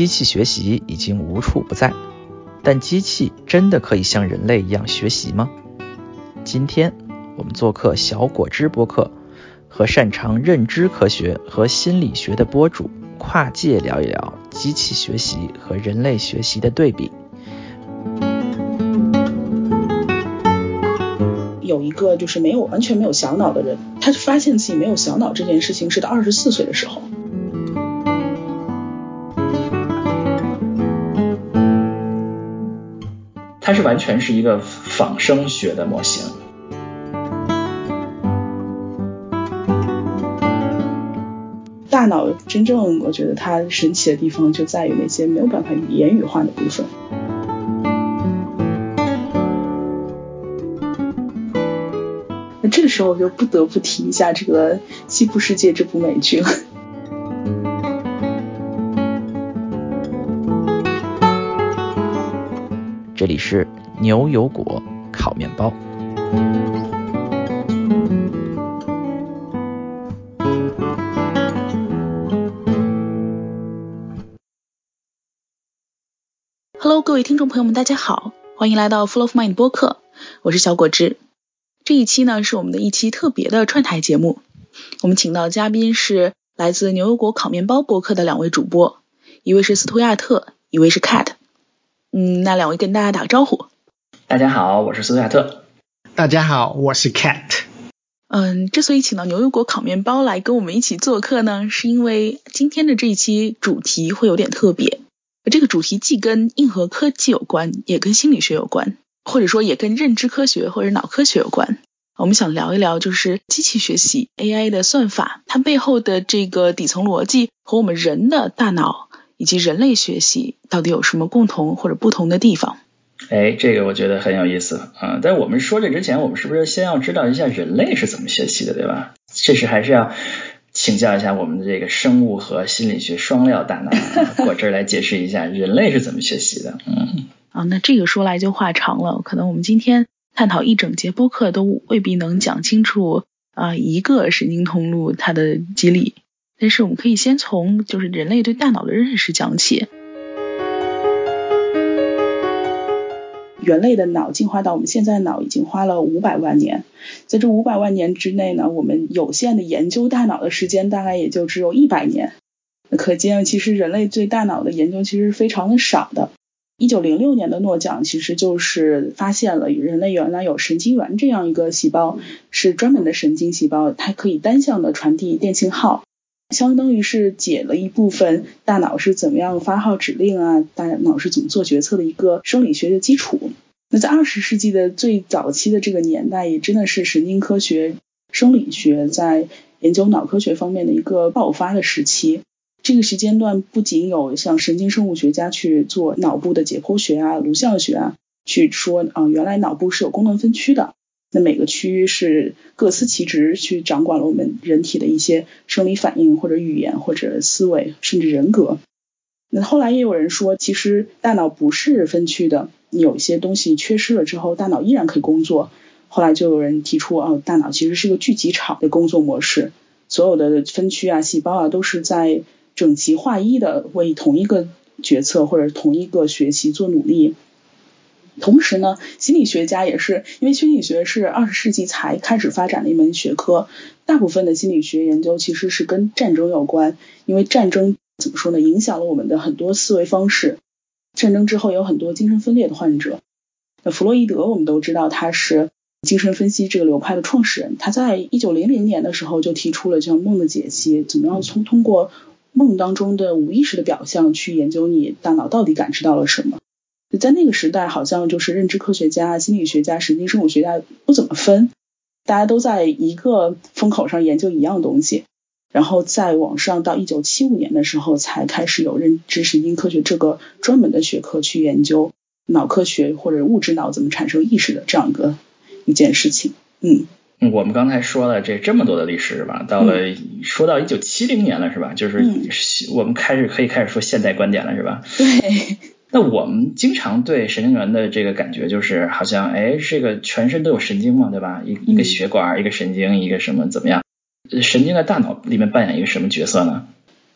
机器学习已经无处不在，但机器真的可以像人类一样学习吗？今天我们做客小果汁播客，和擅长认知科学和心理学的播主跨界聊一聊机器学习和人类学习的对比。有一个就是没有完全没有小脑的人，他发现自己没有小脑这件事情是到二十四岁的时候。是完全是一个仿生学的模型。大脑真正我觉得它神奇的地方就在于那些没有办法言语化的部分。那这个时候我就不得不提一下这个《西部世界》这部美剧了。这里是牛油果烤面包。Hello，各位听众朋友们，大家好，欢迎来到 Full of Mind 播客，我是小果汁。这一期呢是我们的一期特别的串台节目，我们请到嘉宾是来自牛油果烤面包播客的两位主播，一位是斯图亚特，一位是 Cat。嗯，那两位跟大家打个招呼。大家好，我是苏亚特。大家好，我是 Cat。嗯，之所以请到牛油果烤面包来跟我们一起做客呢，是因为今天的这一期主题会有点特别。这个主题既跟硬核科技有关，也跟心理学有关，或者说也跟认知科学或者脑科学有关。我们想聊一聊，就是机器学习 AI 的算法，它背后的这个底层逻辑和我们人的大脑。以及人类学习到底有什么共同或者不同的地方？哎，这个我觉得很有意思啊！在我们说这之前，我们是不是先要知道一下人类是怎么学习的，对吧？这是还是要请教一下我们的这个生物和心理学双料大脑果汁来解释一下人类是怎么学习的。嗯，啊，那这个说来就话长了，可能我们今天探讨一整节播客都未必能讲清楚啊一个神经通路它的机理。但是我们可以先从就是人类对大脑的认识讲起。人类的脑进化到我们现在脑已经花了五百万年，在这五百万年之内呢，我们有限的研究大脑的时间大概也就只有一百年。可见，其实人类对大脑的研究其实是非常的少的。一九零六年的诺奖其实就是发现了人类原来有神经元这样一个细胞，是专门的神经细胞，它可以单向的传递电信号。相当于是解了一部分大脑是怎么样发号指令啊，大脑是怎么做决策的一个生理学的基础。那在二十世纪的最早期的这个年代，也真的是神经科学、生理学在研究脑科学方面的一个爆发的时期。这个时间段不仅有像神经生物学家去做脑部的解剖学啊、颅相学啊，去说啊，原来脑部是有功能分区的。那每个区域是各司其职，去掌管了我们人体的一些生理反应，或者语言，或者思维，甚至人格。那后来也有人说，其实大脑不是分区的，有一些东西缺失了之后，大脑依然可以工作。后来就有人提出，哦，大脑其实是个聚集场的工作模式，所有的分区啊、细胞啊，都是在整齐划一的为同一个决策或者同一个学习做努力。同时呢，心理学家也是因为心理学是二十世纪才开始发展的一门学科，大部分的心理学研究其实是跟战争有关，因为战争怎么说呢，影响了我们的很多思维方式。战争之后有很多精神分裂的患者，那弗洛伊德我们都知道他是精神分析这个流派的创始人，他在一九零零年的时候就提出了叫梦的解析，怎么样从通过梦当中的无意识的表象去研究你大脑到底感知到了什么。在那个时代，好像就是认知科学家、心理学家、神经生物学家不怎么分，大家都在一个风口上研究一样东西。然后再往上到一九七五年的时候，才开始有认知神经科学这个专门的学科去研究脑科学或者物质脑怎么产生意识的这样一个一件事情。嗯，我们刚才说了这这么多的历史是吧？到了说到一九七零年了是吧？就是我们开始可以开始说现代观点了是吧？对。那我们经常对神经元的这个感觉就是，好像哎，这个全身都有神经嘛，对吧？一一个血管，一个神经，一个什么怎么样？神经在大脑里面扮演一个什么角色呢？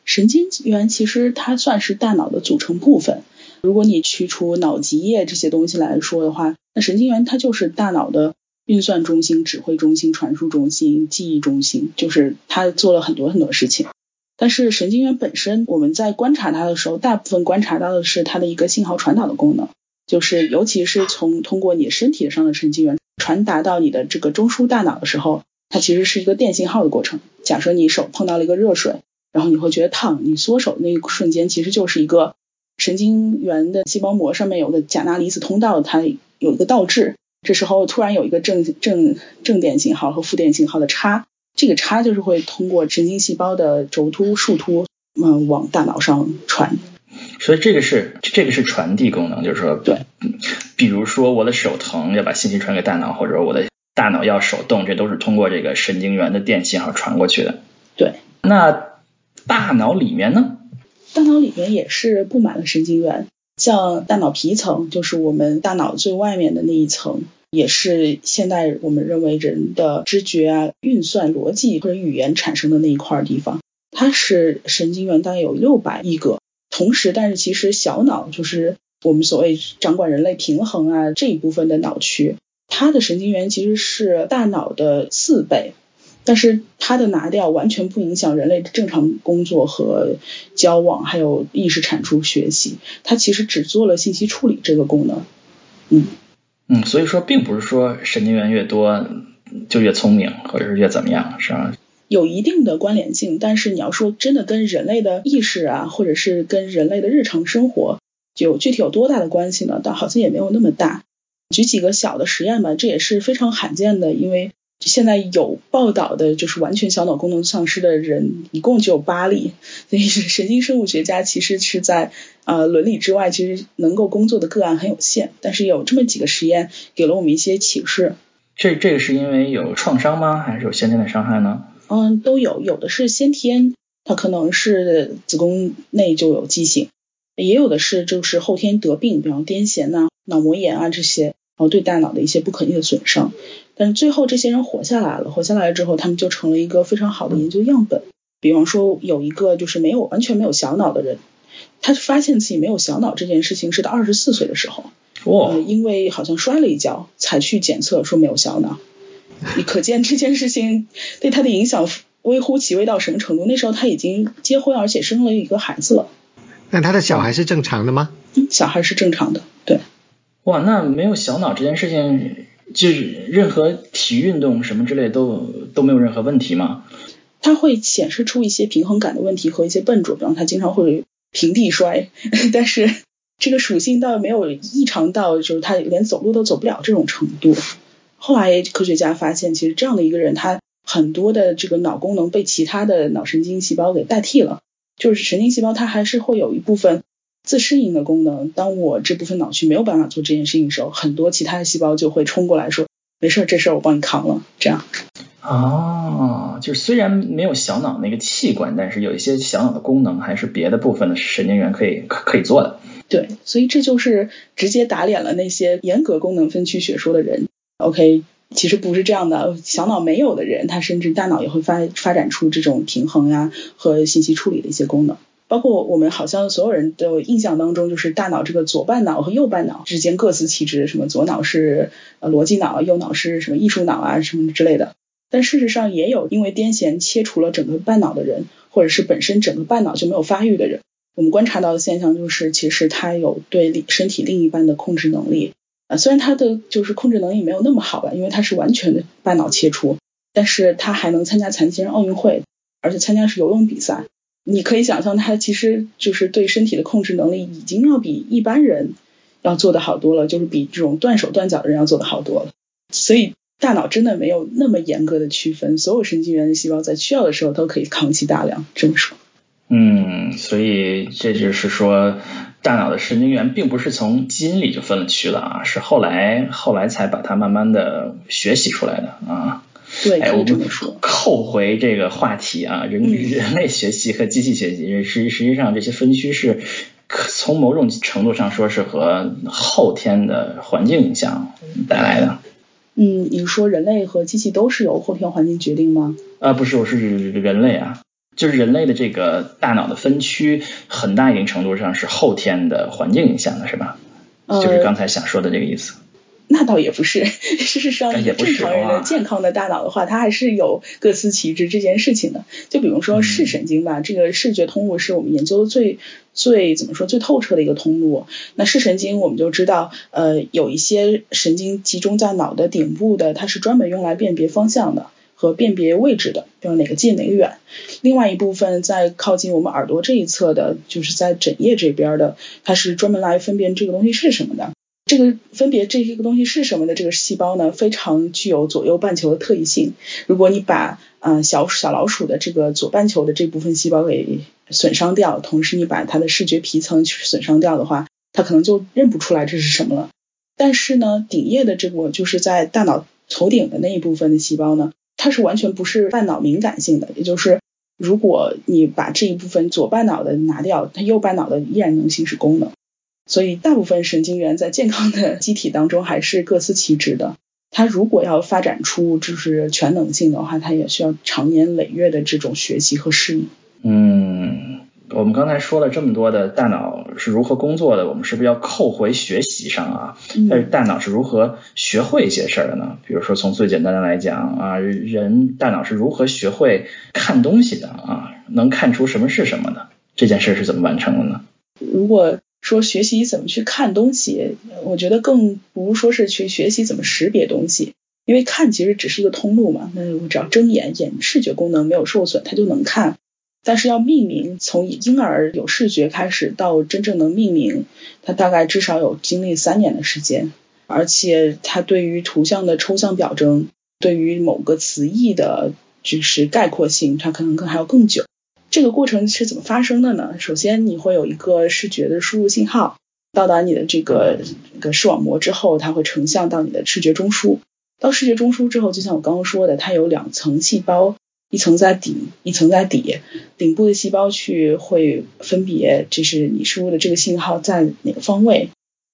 神经元其实它算是大脑的组成部分。如果你去除脑脊液这些东西来说的话，那神经元它就是大脑的运算中心、指挥中心、传输中心、记忆中心，就是它做了很多很多事情。但是神经元本身，我们在观察它的时候，大部分观察到的是它的一个信号传导的功能，就是尤其是从通过你身体上的神经元传达到你的这个中枢大脑的时候，它其实是一个电信号的过程。假设你手碰到了一个热水，然后你会觉得烫，你缩手那一瞬间，其实就是一个神经元的细胞膜上面有个钾钠离子通道，它有一个倒置，这时候突然有一个正正正电信号和负电信号的差。这个差就是会通过神经细胞的轴突、树突，嗯，往大脑上传。所以这个是这个是传递功能，就是说，对，比如说我的手疼，要把信息传给大脑，或者我的大脑要手动，这都是通过这个神经元的电信号传过去的。对。那大脑里面呢？大脑里面也是布满了神经元，像大脑皮层，就是我们大脑最外面的那一层。也是现代我们认为人的知觉啊、运算、逻辑或者语言产生的那一块地方，它是神经元大概有六百亿个。同时，但是其实小脑就是我们所谓掌管人类平衡啊这一部分的脑区，它的神经元其实是大脑的四倍，但是它的拿掉完全不影响人类的正常工作和交往，还有意识产出、学习，它其实只做了信息处理这个功能，嗯。嗯，所以说并不是说神经元越多就越聪明，或者是越怎么样，是吧？有一定的关联性，但是你要说真的跟人类的意识啊，或者是跟人类的日常生活，有具体有多大的关系呢？倒好像也没有那么大。举几个小的实验吧，这也是非常罕见的，因为。现在有报道的，就是完全小脑功能丧失的人，一共就有八例。所以神经生物学家其实是在呃伦理之外，其实能够工作的个案很有限。但是有这么几个实验，给了我们一些启示。这这个是因为有创伤吗？还是有先天的伤害呢？嗯，都有，有的是先天，它可能是子宫内就有畸形；也有的是就是后天得病，比方癫痫呐、脑膜炎啊这些，然后对大脑的一些不可逆的损伤。但是最后这些人活下来了，活下来之后，他们就成了一个非常好的研究样本。比方说有一个就是没有完全没有小脑的人，他发现自己没有小脑这件事情是到二十四岁的时候，哇，因为好像摔了一跤才去检测说没有小脑。你可见这件事情对他的影响微乎其微到什么程度？那时候他已经结婚而且生了一个孩子了。那他的小孩是正常的吗？嗯，小孩是正常的，对。哇，那没有小脑这件事情。就是任何体育运动什么之类都都没有任何问题吗？它会显示出一些平衡感的问题和一些笨拙，比方他经常会平地摔，但是这个属性倒没有异常到就是他连走路都走不了这种程度。后来科学家发现，其实这样的一个人，他很多的这个脑功能被其他的脑神经细胞给代替了，就是神经细胞它还是会有一部分。自适应的功能，当我这部分脑区没有办法做这件事情的时候，很多其他的细胞就会冲过来说，没事，这事儿我帮你扛了。这样。哦，就是虽然没有小脑那个器官，但是有一些小脑的功能还是别的部分的神经元可以可以做的。对，所以这就是直接打脸了那些严格功能分区学说的人。OK，其实不是这样的，小脑没有的人，他甚至大脑也会发发展出这种平衡呀和信息处理的一些功能。包括我们好像所有人都印象当中，就是大脑这个左半脑和右半脑之间各司其职，什么左脑是呃逻辑脑，右脑是什么艺术脑啊什么之类的。但事实上也有因为癫痫切除了整个半脑的人，或者是本身整个半脑就没有发育的人，我们观察到的现象就是，其实他有对身体另一半的控制能力啊，虽然他的就是控制能力没有那么好吧，因为他是完全的半脑切除，但是他还能参加残疾人奥运会，而且参加是游泳比赛。你可以想象，他其实就是对身体的控制能力已经要比一般人要做的好多了，就是比这种断手断脚的人要做的好多了。所以大脑真的没有那么严格的区分，所有神经元的细胞在需要的时候都可以扛起大梁。这么说。嗯，所以这就是说，大脑的神经元并不是从基因里就分了区了啊，是后来后来才把它慢慢的学习出来的啊。对，哎，我这么说。扣回这个话题啊，人人类学习和机器学习，实实际上这些分区是从某种程度上说是和后天的环境影响带来的。嗯，你说人类和机器都是由后天环境决定吗？啊，不是，我是人类啊。就是人类的这个大脑的分区，很大一定程度上是后天的环境影响的，是吧？就是刚才想说的这个意思。那倒也不是，事实上，正常人的健康的大脑的话，它还是有各司其职这件事情的。就比如说视神经吧，这个视觉通路是我们研究的最最怎么说最透彻的一个通路。那视神经我们就知道，呃，有一些神经集中在脑的顶部的，它是专门用来辨别方向的和辨别位置的，比如哪个近哪个远。另外一部分在靠近我们耳朵这一侧的，就是在枕叶这边的，它是专门来分辨这个东西是什么的。这个分别这一个东西是什么的这个细胞呢，非常具有左右半球的特异性。如果你把呃小小老鼠的这个左半球的这部分细胞给损伤掉，同时你把它的视觉皮层去损伤掉的话，它可能就认不出来这是什么了。但是呢，顶叶的这个就是在大脑头顶的那一部分的细胞呢，它是完全不是半脑敏感性的，也就是如果你把这一部分左半脑的拿掉，它右半脑的依然能行使功能。所以，大部分神经元在健康的 机体当中还是各司其职的。它如果要发展出就是全能性的话，它也需要长年累月的这种学习和适应。嗯，我们刚才说了这么多的大脑是如何工作的，我们是不是要扣回学习上啊？但是大脑是如何学会一些事儿的呢？比如说从最简单的来讲啊，人大脑是如何学会看东西的啊？能看出什么是什么的？这件事是怎么完成的呢？如果说学习怎么去看东西，我觉得更不如说是去学习怎么识别东西，因为看其实只是一个通路嘛。那我只要睁眼，眼视觉功能没有受损，它就能看。但是要命名，从婴儿有视觉开始到真正能命名，它大概至少有经历三年的时间，而且它对于图像的抽象表征，对于某个词义的，就是概括性，它可能更还要更久。这个过程是怎么发生的呢？首先，你会有一个视觉的输入信号到达你的这个个视网膜之后，它会成像到你的视觉中枢。到视觉中枢之后，就像我刚刚说的，它有两层细胞，一层在顶，一层在底。顶部的细胞去会分别，就是你输入的这个信号在哪个方位，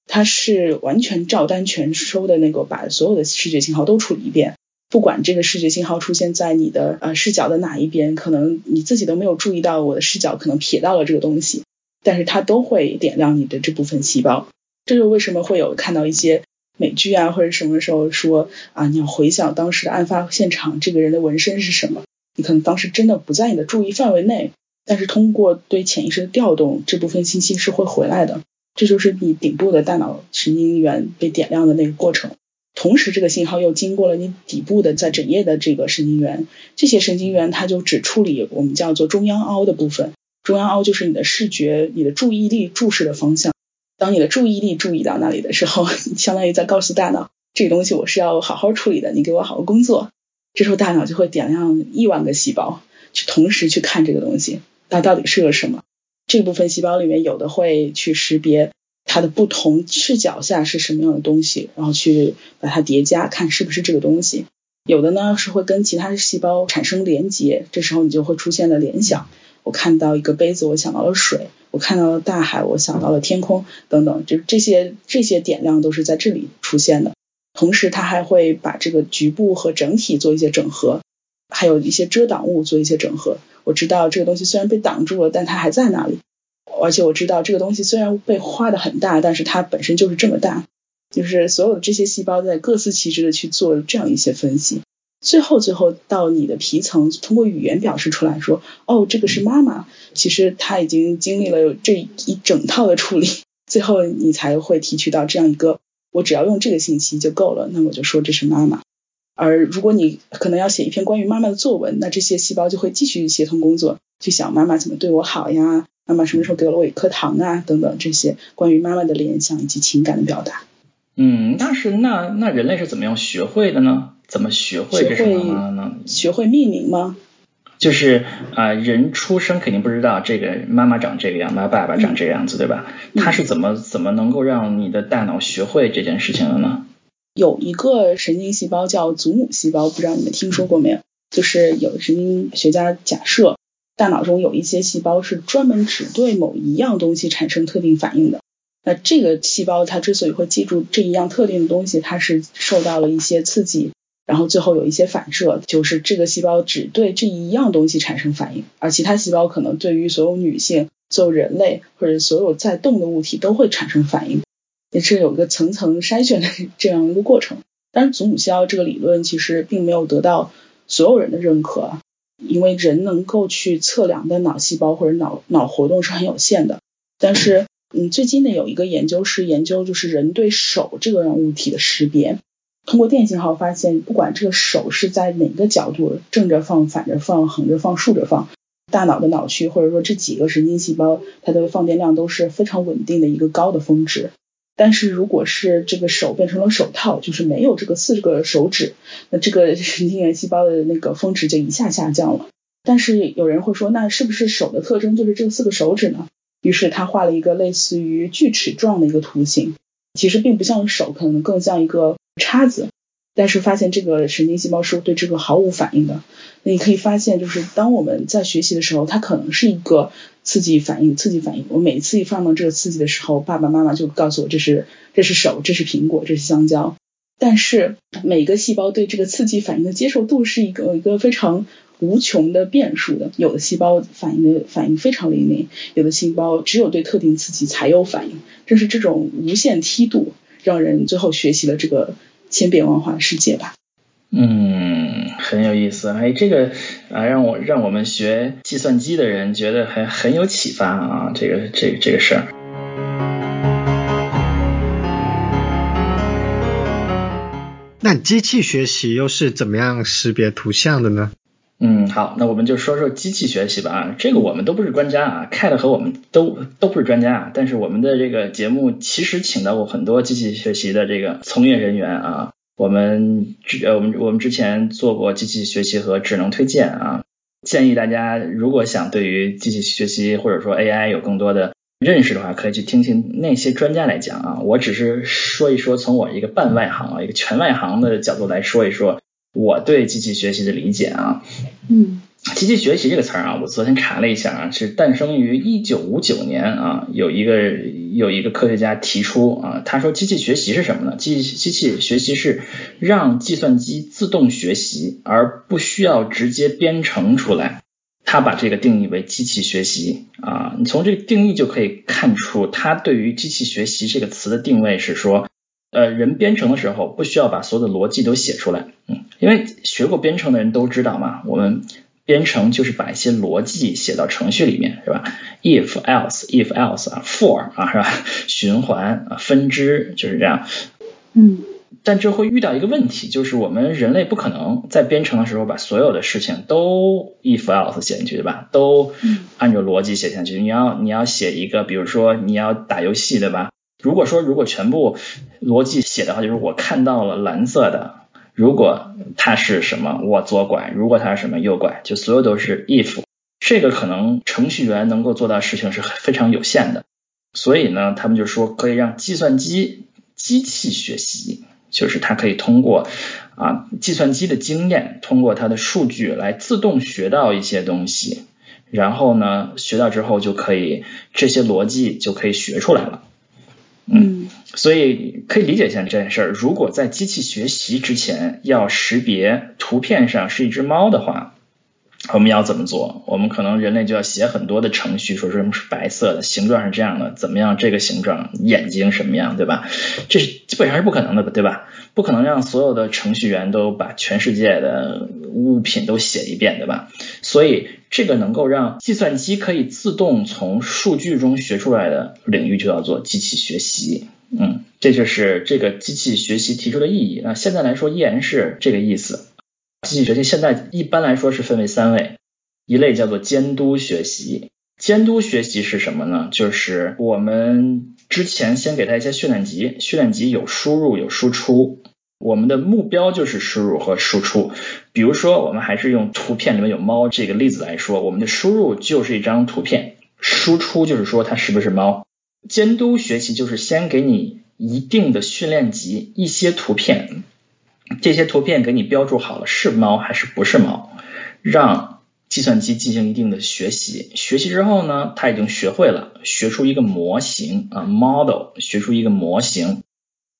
它是完全照单全收的那个，把所有的视觉信号都处理一遍。不管这个视觉信号出现在你的呃视角的哪一边，可能你自己都没有注意到我的视角可能瞥到了这个东西，但是它都会点亮你的这部分细胞。这就为什么会有看到一些美剧啊或者什么时候说啊你要回想当时的案发现场，这个人的纹身是什么？你可能当时真的不在你的注意范围内，但是通过对潜意识的调动，这部分信息是会回来的。这就是你顶部的大脑神经元被点亮的那个过程。同时，这个信号又经过了你底部的在枕叶的这个神经元，这些神经元它就只处理我们叫做中央凹的部分。中央凹就是你的视觉、你的注意力注视的方向。当你的注意力注意到那里的时候，相当于在告诉大脑，这个东西我是要好好处理的，你给我好好工作。这时候大脑就会点亮亿万个细胞，去同时去看这个东西，它到底是个什么。这部分细胞里面有的会去识别。它的不同视角下是什么样的东西，然后去把它叠加，看是不是这个东西。有的呢是会跟其他的细胞产生连接，这时候你就会出现了联想。我看到一个杯子，我想到了水；我看到了大海，我想到了天空等等。就这些这些点亮都是在这里出现的。同时，它还会把这个局部和整体做一些整合，还有一些遮挡物做一些整合。我知道这个东西虽然被挡住了，但它还在那里。而且我知道这个东西虽然被画的很大，但是它本身就是这么大。就是所有的这些细胞在各司其职的去做这样一些分析，最后最后到你的皮层，通过语言表示出来说，哦，这个是妈妈。其实他已经经历了这一整套的处理，最后你才会提取到这样一个，我只要用这个信息就够了，那我就说这是妈妈。而如果你可能要写一篇关于妈妈的作文，那这些细胞就会继续协同工作，去想妈妈怎么对我好呀。妈妈什么时候给了我一颗糖啊？等等这些关于妈妈的联想以及情感的表达。嗯，但是那那人类是怎么样学会的呢？怎么学会这是妈妈呢？学会命名吗？就是啊，人出生肯定不知道这个妈妈长这个样，妈爸爸长这个样子，对吧？他是怎么怎么能够让你的大脑学会这件事情的呢？有一个神经细胞叫祖母细胞，不知道你们听说过没有？就是有神经学家假设。大脑中有一些细胞是专门只对某一样东西产生特定反应的。那这个细胞它之所以会记住这一样特定的东西，它是受到了一些刺激，然后最后有一些反射，就是这个细胞只对这一样东西产生反应，而其他细胞可能对于所有女性、所有人类或者所有在动的物体都会产生反应，也是有一个层层筛选的 这样一个过程。但是祖母细胞这个理论其实并没有得到所有人的认可，因为人能够去测量的脑细胞或者脑脑活动是很有限的。但是，嗯，最近呢有一个研究是研究就是人对手这个物体的识别，通过电信号发现，不管这个手是在哪个角度，正着放、反着放、横着放、竖着放，大脑的脑区或者说这几个神经细胞，它的放电量都是非常稳定的一个高的峰值。但是如果是这个手变成了手套，就是没有这个四个手指，那这个 神经元细胞的那个峰值就一下下降了。但是有人会说，那是不是手的特征就是这四个手指呢？于是他画了一个类似于锯齿状的一个图形，其实并不像手，可能更像一个叉子。但是发现这个神经细胞是对这个毫无反应的。那你可以发现，就是当我们在学习的时候，它可能是一个刺激反应，刺激反应。我每次一放到这个刺激的时候，爸爸妈妈就告诉我这是这是手，这是苹果，这是香蕉。但是每个细胞对这个刺激反应的接受度是一个一个非常无穷的变数的。有的细胞反应的反应非常灵敏，有的细胞只有对特定刺激才有反应。正是这种无限梯度，让人最后学习了这个。千变万化的世界吧。嗯，很有意思。哎，这个啊，让我让我们学计算机的人觉得很很有启发啊。这个这个这个事儿。那机器学习又是怎么样识别图像的呢？嗯，好，那我们就说说机器学习吧。啊，这个我们都不是专家啊，Cat 和我们都都不是专家啊。但是我们的这个节目其实请到过很多机器学习的这个从业人员啊。我们之呃我们我们之前做过机器学习和智能推荐啊。建议大家如果想对于机器学习或者说 AI 有更多的认识的话，可以去听听那些专家来讲啊。我只是说一说从我一个半外行啊一个全外行的角度来说一说。我对机器学习的理解啊，嗯，机器学习这个词儿啊，我昨天查了一下啊，是诞生于一九五九年啊，有一个有一个科学家提出啊，他说机器学习是什么呢？机机器学习是让计算机自动学习，而不需要直接编程出来。他把这个定义为机器学习啊，你从这个定义就可以看出，他对于机器学习这个词的定位是说。呃，人编程的时候不需要把所有的逻辑都写出来，嗯，因为学过编程的人都知道嘛，我们编程就是把一些逻辑写到程序里面，是吧？if else if else 啊，for 啊，是吧？循环啊，分支就是这样，嗯，但这会遇到一个问题，就是我们人类不可能在编程的时候把所有的事情都 if else 写进去，对吧？都按照逻辑写下去。你要你要写一个，比如说你要打游戏，对吧？如果说如果全部逻辑写的话，就是我看到了蓝色的，如果它是什么，我左拐；如果它是什么，右拐，就所有都是 if。这个可能程序员能够做到事情是非常有限的，所以呢，他们就说可以让计算机机器学习，就是它可以通过啊计算机的经验，通过它的数据来自动学到一些东西，然后呢，学到之后就可以这些逻辑就可以学出来了。嗯，所以可以理解一下这件事儿。如果在机器学习之前要识别图片上是一只猫的话，我们要怎么做？我们可能人类就要写很多的程序，说什么是白色的，形状是这样的，怎么样这个形状，眼睛什么样，对吧？这是基本上是不可能的，对吧？不可能让所有的程序员都把全世界的物品都写一遍，对吧？所以这个能够让计算机可以自动从数据中学出来的领域，就叫做机器学习。嗯，这就是这个机器学习提出的意义。那现在来说依然是这个意思。机器学习现在一般来说是分为三类，一类叫做监督学习。监督学习是什么呢？就是我们之前先给它一些训练集，训练集有输入有输出，我们的目标就是输入和输出。比如说，我们还是用图片里面有猫这个例子来说，我们的输入就是一张图片，输出就是说它是不是猫。监督学习就是先给你一定的训练集，一些图片。这些图片给你标注好了是猫还是不是猫，让计算机进行一定的学习。学习之后呢，它已经学会了，学出一个模型啊，model，学出一个模型，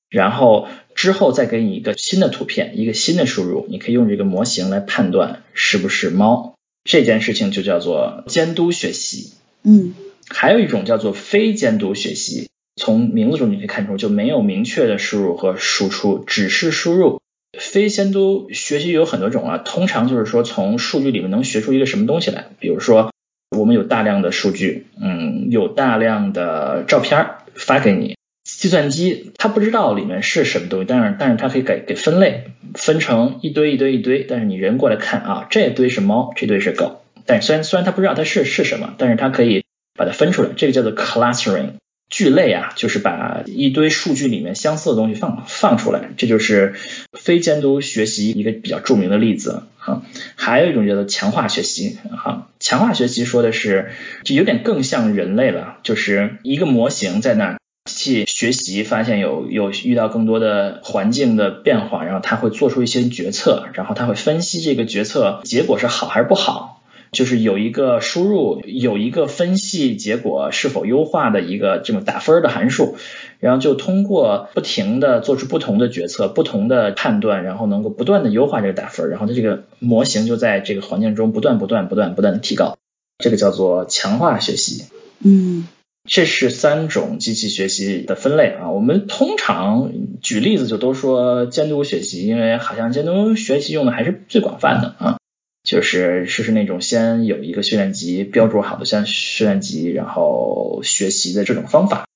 然后之后再给你一个新的图片，一个新的输入，你可以用这个模型来判断是不是猫。这件事情就叫做监督学习。嗯，还有一种叫做非监督学习，从名字中你可以看出就没有明确的输入和输出，只是输入。非监督学习有很多种啊，通常就是说从数据里面能学出一个什么东西来，比如说我们有大量的数据，嗯，有大量的照片发给你。计算机它不知道里面是什么东西，但是但是它可以给给分类，分成一堆一堆一堆。但是你人过来看啊，这堆是猫，这堆是狗。但虽然虽然它不知道它是是什么，但是它可以把它分出来。这个叫做 clustering，聚类啊，就是把一堆数据里面相似的东西放放出来。这就是非监督学习一个比较著名的例子啊。还有一种叫做强化学习啊，强化学习说的是就有点更像人类了，就是一个模型在那。机器学习发现有有遇到更多的环境的变化，然后它会做出一些决策，然后它会分析这个决策结果是好还是不好，就是有一个输入，有一个分析结果是否优化的一个这么打分的函数，然后就通过不停的做出不同的决策、不同的判断，然后能够不断的优化这个打分，然后它这个模型就在这个环境中不断不断不断不断的提高，这个叫做强化学习。嗯。这是三种机器学习的分类啊，我们通常举例子就都说监督学习，因为好像监督学习用的还是最广泛的啊，就是试试那种先有一个训练集标注好的像训练集，然后学习的这种方法。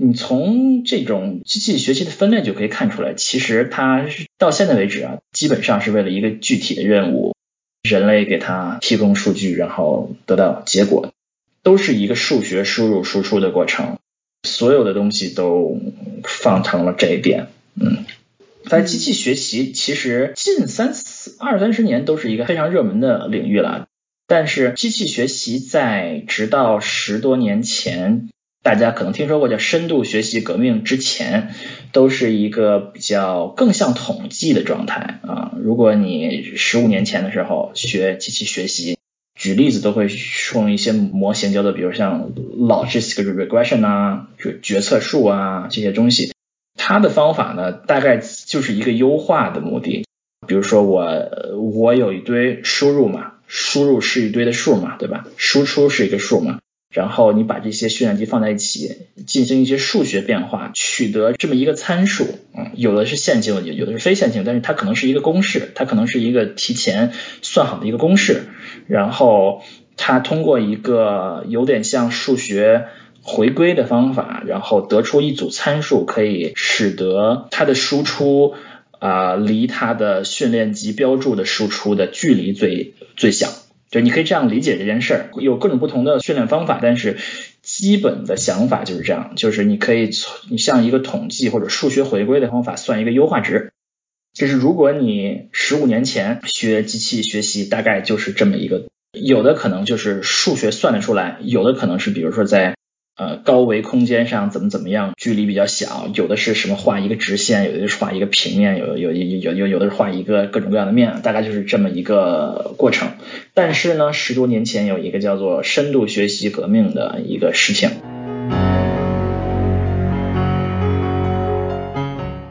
你从这种机器学习的分类就可以看出来，其实它到现在为止啊，基本上是为了一个具体的任务，人类给它提供数据，然后得到结果。都是一个数学输入输出的过程，所有的东西都放成了这一点。嗯，在机器学习其实近三四二三十年都是一个非常热门的领域了。但是机器学习在直到十多年前，大家可能听说过叫深度学习革命之前，都是一个比较更像统计的状态啊。如果你十五年前的时候学机器学习，举例子都会用一些模型，叫做比如像 logistic regression 啊，就决策树啊这些东西。它的方法呢，大概就是一个优化的目的。比如说我我有一堆输入嘛，输入是一堆的数嘛，对吧？输出是一个数嘛。然后你把这些训练集放在一起，进行一些数学变化，取得这么一个参数，嗯，有的是线性，有的是非线性，但是它可能是一个公式，它可能是一个提前算好的一个公式，然后它通过一个有点像数学回归的方法，然后得出一组参数，可以使得它的输出啊离它的训练集标注的输出的距离最最小。就你可以这样理解这件事儿，有各种不同的训练方法，但是基本的想法就是这样，就是你可以从你像一个统计或者数学回归的方法算一个优化值，就是如果你十五年前学机器学习，大概就是这么一个，有的可能就是数学算得出来，有的可能是比如说在。呃，高维空间上怎么怎么样，距离比较小，有的是什么画一个直线，有的是画一个平面，有有有有有有的是画一个各种各样的面，大概就是这么一个过程。但是呢，十多年前有一个叫做深度学习革命的一个事情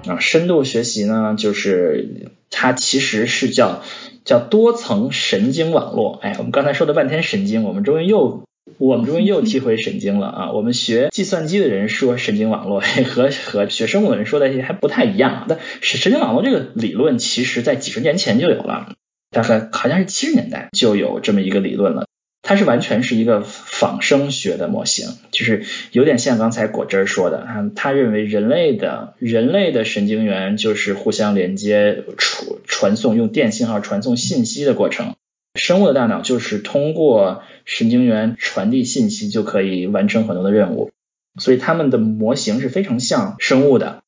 啊，深度学习呢，就是它其实是叫叫多层神经网络。哎，我们刚才说了半天神经，我们终于又。我们终于又提回神经了啊！我们学计算机的人说神经网络 和和学生物的人说的还不太一样。但神神经网络这个理论，其实在几十年前就有了，大概好像是七十年代就有这么一个理论了。它是完全是一个仿生学的模型，就是有点像刚才果汁说的，他他认为人类的人类的神经元就是互相连接、传传送用电信号传送信息的过程。生物的大脑就是通过神经元传递信息就可以完成很多的任务，所以它们的模型是非常像生物的。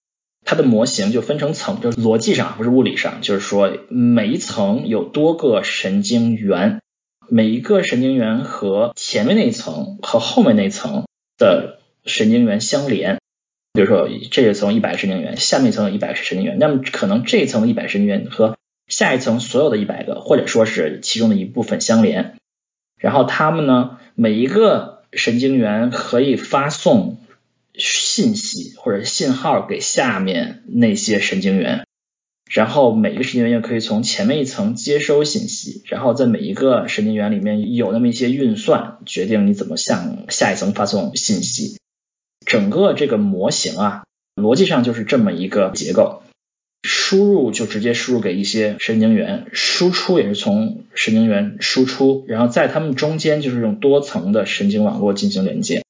它的模型就分成层，就是逻辑上不是物理上，就是说每一层有多个神经元，每一个神经元和前面那一层和后面那一层的神经元相连。比如说这一层一百个神经元，下面一层有一百个神经元，那么可能这一层一百神经元和下一层所有的一百个，或者说是其中的一部分相连，然后它们呢，每一个神经元可以发送信息或者信号给下面那些神经元，然后每一个神经元又可以从前面一层接收信息，然后在每一个神经元里面有那么一些运算，决定你怎么向下一层发送信息。整个这个模型啊，逻辑上就是这么一个结构。输入就直接输入给一些神经元，输出也是从神经元输出，然后在它们中间就是用多层的神经网络进行连接。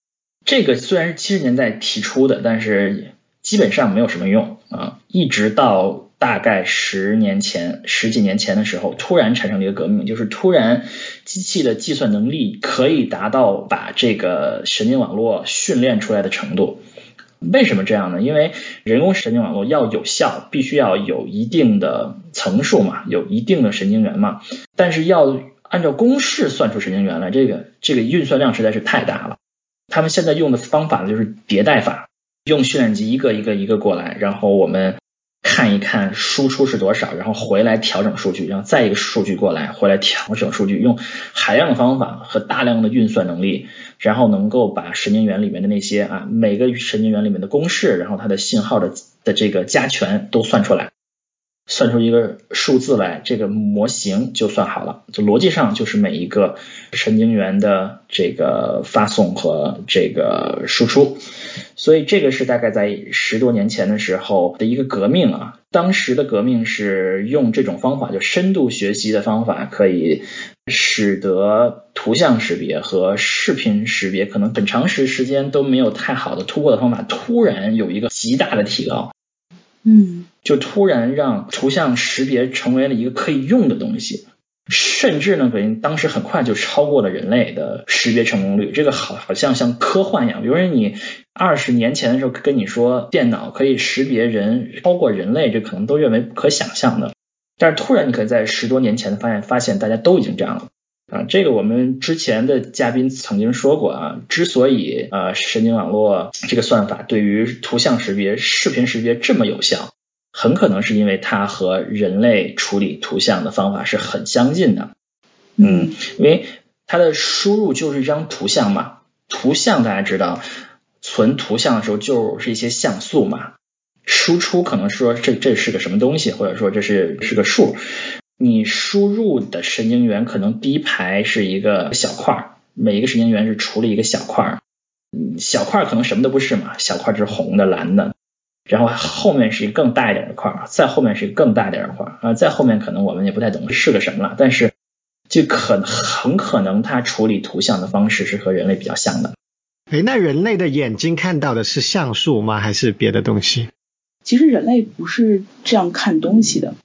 这个虽然是七十年代提出的，但是基本上没有什么用啊，一直到大概十年前、十几年前的时候，突然产生了一个革命，就是突然机器的计算能力可以达到把这个神经网络训练出来的程度。为什么这样呢？因为人工神经网络要有效，必须要有一定的层数嘛，有一定的神经元嘛。但是要按照公式算出神经元来，这个这个运算量实在是太大了。他们现在用的方法呢，就是迭代法，用训练集一个一个一个过来，然后我们。看一看输出是多少，然后回来调整数据，然后再一个数据过来，回来调整数据，用海量的方法和大量的运算能力，然后能够把神经元里面的那些啊每个神经元里面的公式，然后它的信号的的这个加权都算出来。算出一个数字来，这个模型就算好了。就逻辑上就是每一个神经元的这个发送和这个输出。所以这个是大概在十多年前的时候的一个革命啊。当时的革命是用这种方法，就深度学习的方法，可以使得图像识别和视频识别可能很长时时间都没有太好的突破的方法，突然有一个极大的提高。嗯。就突然让图像识别成为了一个可以用的东西，甚至呢，可能当时很快就超过了人类的识别成功率。这个好好像像科幻一样。比如说你二十年前的时候跟你说电脑可以识别人超过人类，这可能都认为不可想象的。但是突然你可以在十多年前发现，发现大家都已经这样了啊。这个我们之前的嘉宾曾经说过啊，之所以啊神经网络这个算法对于图像识别、视频识别这么有效。很可能是因为它和人类处理图像的方法是很相近的，嗯，因为它的输入就是一张图像嘛，图像大家知道，存图像的时候就是一些像素嘛，输出可能说这这是个什么东西，或者说这是是个数，你输入的神经元可能第一排是一个小块，每一个神经元是处理一个小块，小块可能什么都不是嘛，小块是红的、蓝的。然后后面是一个更大一点的块儿，再后面是一个更大点的块儿啊，再后面可能我们也不太懂是个什么了，但是就可很可能它处理图像的方式是和人类比较像的。哎，那人类的眼睛看到的是像素吗？还是别的东西？其实人类不是这样看东西的，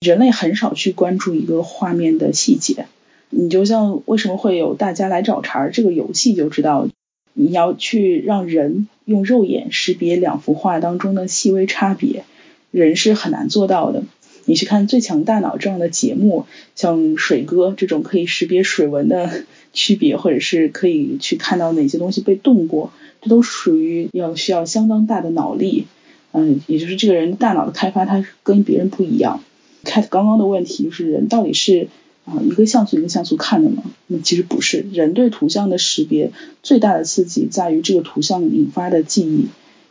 人类很少去关注一个画面的细节。你就像为什么会有大家来找茬这个游戏就知道。你要去让人用肉眼识别两幅画当中的细微差别，人是很难做到的。你去看《最强大脑》这样的节目，像水哥这种可以识别水纹的区别，或者是可以去看到哪些东西被动过，这都属于要需要相当大的脑力。嗯，也就是这个人大脑的开发，他跟别人不一样。Cat 刚刚的问题就是人到底是？啊，一个像素一个像素看的嘛，那其实不是。人对图像的识别最大的刺激在于这个图像引发的记忆，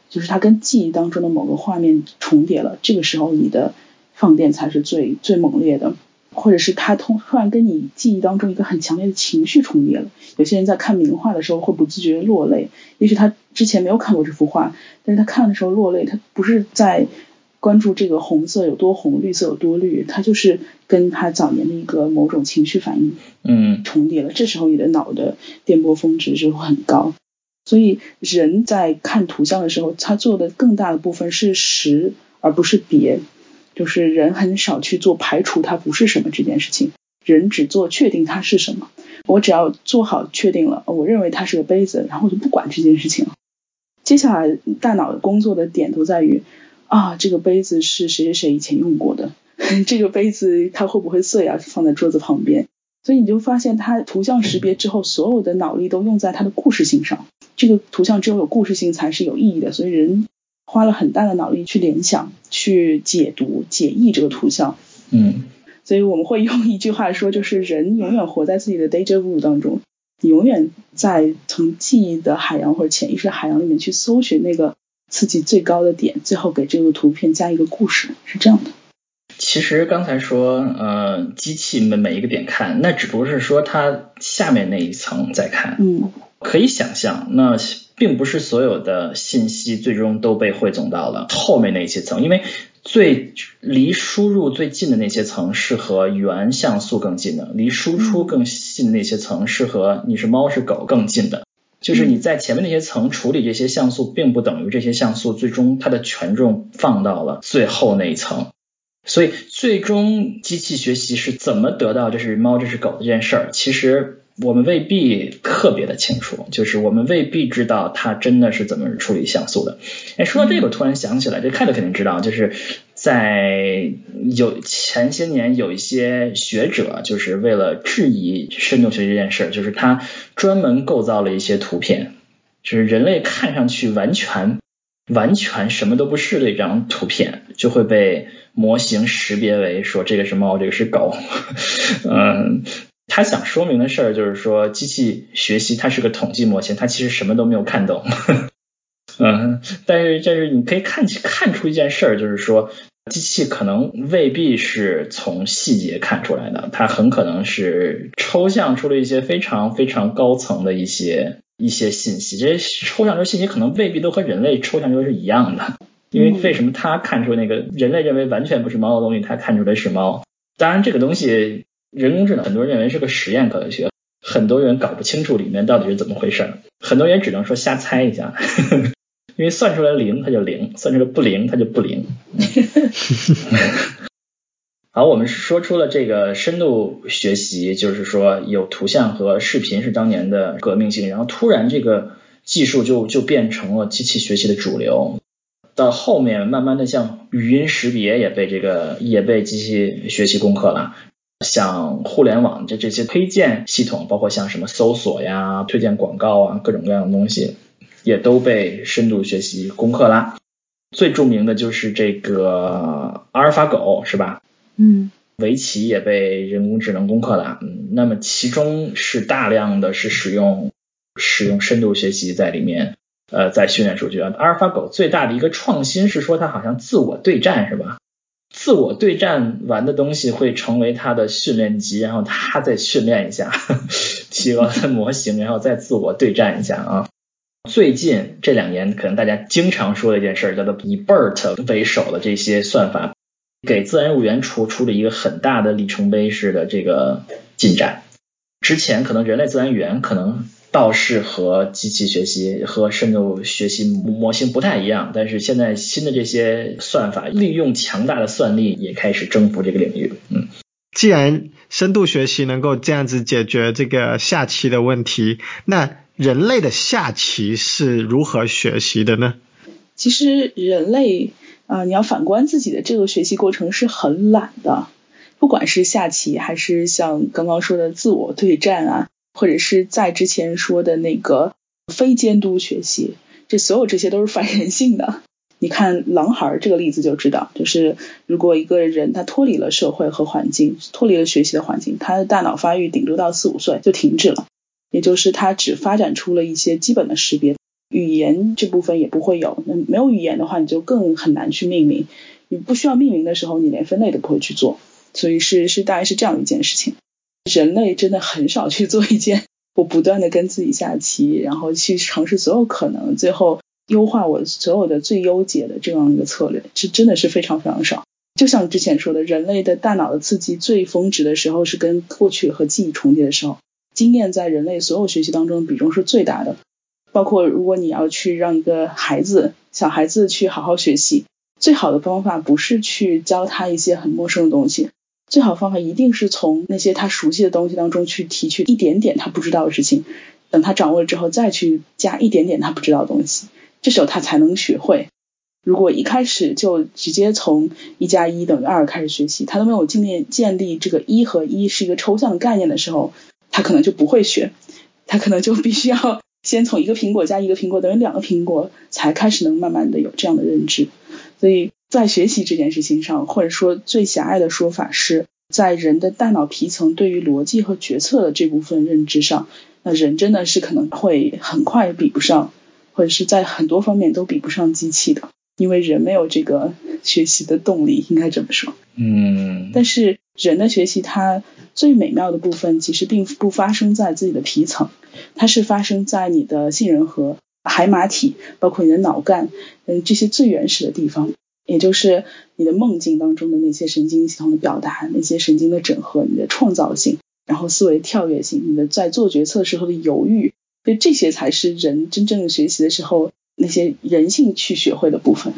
就是它跟记忆当中的某个画面重叠了，这个时候你的放电才是最最猛烈的，或者是它突突然跟你记忆当中一个很强烈的情绪重叠了。有些人在看名画的时候会不自觉落泪，也许他之前没有看过这幅画，但是他看的时候落泪，他不是在。关注这个红色有多红，绿色有多绿，它就是跟他早年的一个某种情绪反应，嗯，重叠了。这时候你的脑的电波峰值就会很高。所以人在看图像的时候，他做的更大的部分是识，而不是别。就是人很少去做排除它不是什么这件事情，人只做确定它是什么。我只要做好确定了，我认为它是个杯子，然后我就不管这件事情了。接下来大脑工作的点都在于。啊，这个杯子是谁谁谁以前用过的？这个杯子它会不会碎啊？放在桌子旁边，所以你就发现它图像识别之后，所有的脑力都用在它的故事性上。这个图像只有有故事性才是有意义的，所以人花了很大的脑力去联想、去解读、解译这个图像。嗯，所以我们会用一句话说，就是人永远活在自己的 deja vu 当中。你永远在从记忆的海洋或者潜意识的海洋里面去搜寻那个刺激最高的点，最后给这个图片加一个故事，是这样的。其实刚才说，呃，机器每每一个点看，那只不过是说它下面那一层在看。嗯，可以想象，那并不是所有的信息最终都被汇总到了后面那些层，因为最离输入最近的那些层是和原像素更近的，离输出更近的那些层是和你是猫是狗更近的。就是你在前面那些层处理这些像素，并不等于这些像素最终它的权重放到了最后那一层。所以，最终机器学习是怎么得到这是猫这是狗的这件事儿，其实我们未必特别的清楚，就是我们未必知道它真的是怎么处理像素的。哎，说到这个，我突然想起来，这凯特肯定知道，就是在有前些年有一些学者，就是为了质疑深度学习这件事儿，就是他专门构造了一些图片，就是人类看上去完全完全什么都不是的一张图片，就会被。模型识别为说这个是猫，这个是狗。嗯，他想说明的事儿就是说，机器学习它是个统计模型，它其实什么都没有看懂。嗯，但是但是你可以看看出一件事儿，就是说，机器可能未必是从细节看出来的，它很可能是抽象出了一些非常非常高层的一些一些信息。这些抽象出信息可能未必都和人类抽象出是一样的。因为为什么它看出那个人类认为完全不是猫的东西，它看出来是猫？当然，这个东西人工智能很多人认为是个实验科学，很多人搞不清楚里面到底是怎么回事，很多人只能说瞎猜一下，因为算出来零它就零，算出来不零它就不灵。好，我们说出了这个深度学习，就是说有图像和视频是当年的革命性，然后突然这个技术就就变成了机器学习的主流。到后面，慢慢的像语音识别也被这个也被机器学习攻克了，像互联网这这些推荐系统，包括像什么搜索呀、推荐广告啊，各种各样的东西，也都被深度学习攻克啦。最著名的就是这个阿尔法狗，是吧？嗯。围棋也被人工智能攻克了。嗯，那么其中是大量的是使用使用深度学习在里面。呃，在训练数据啊，阿尔法狗最大的一个创新是说它好像自我对战是吧？自我对战完的东西会成为它的训练集，然后它再训练一下 企鹅的模型，然后再自我对战一下啊。最近这两年，可能大家经常说的一件事叫做以 BERT 为首的这些算法，给自然语言出出了一个很大的里程碑式的这个进展。之前可能人类自然语言可能。倒是和机器学习和深度学习模型不太一样，但是现在新的这些算法利用强大的算力也开始征服这个领域。嗯，既然深度学习能够这样子解决这个下棋的问题，那人类的下棋是如何学习的呢？其实人类啊，你要反观自己的这个学习过程是很懒的，不管是下棋还是像刚刚说的自我对战啊。或者是在之前说的那个非监督学习，这所有这些都是反人性的。你看狼孩这个例子就知道，就是如果一个人他脱离了社会和环境，脱离了学习的环境，他的大脑发育顶多到四五岁就停止了，也就是它只发展出了一些基本的识别，语言这部分也不会有。那没有语言的话，你就更很难去命名。你不需要命名的时候，你连分类都不会去做。所以是是大概是这样一件事情。人类真的很少去做一件我不断的跟自己下棋，然后去尝试所有可能，最后优化我所有的最优解的这样一个策略，这真的是非常非常少。就像之前说的，人类的大脑的刺激最峰值的时候是跟过去和记忆重叠的时候，经验在人类所有学习当中比重是最大的。包括如果你要去让一个孩子、小孩子去好好学习，最好的方法不是去教他一些很陌生的东西。最好方法一定是从那些他熟悉的东西当中去提取一点点他不知道的事情，等他掌握了之后再去加一点点他不知道的东西，这时候他才能学会。如果一开始就直接从一加一等于二开始学习，他都没有建立建立这个一和一是一个抽象的概念的时候，他可能就不会学，他可能就必须要先从一个苹果加一个苹果等于两个苹果，才开始能慢慢的有这样的认知，所以。在学习这件事情上，或者说最狭隘的说法是，在人的大脑皮层对于逻辑和决策的这部分认知上，那人真的是可能会很快比不上，或者是在很多方面都比不上机器的，因为人没有这个学习的动力，应该这么说。嗯，但是人的学习，它最美妙的部分其实并不发生在自己的皮层，它是发生在你的杏仁核、海马体，包括你的脑干，嗯，这些最原始的地方，也就是你的梦境当中的那些神经系统的表达，那些神经的整合，你的创造性，然后思维跳跃性，你的在做决策时候的犹豫，所以这些才是人真正的学习的时候那些人性去学会的部分。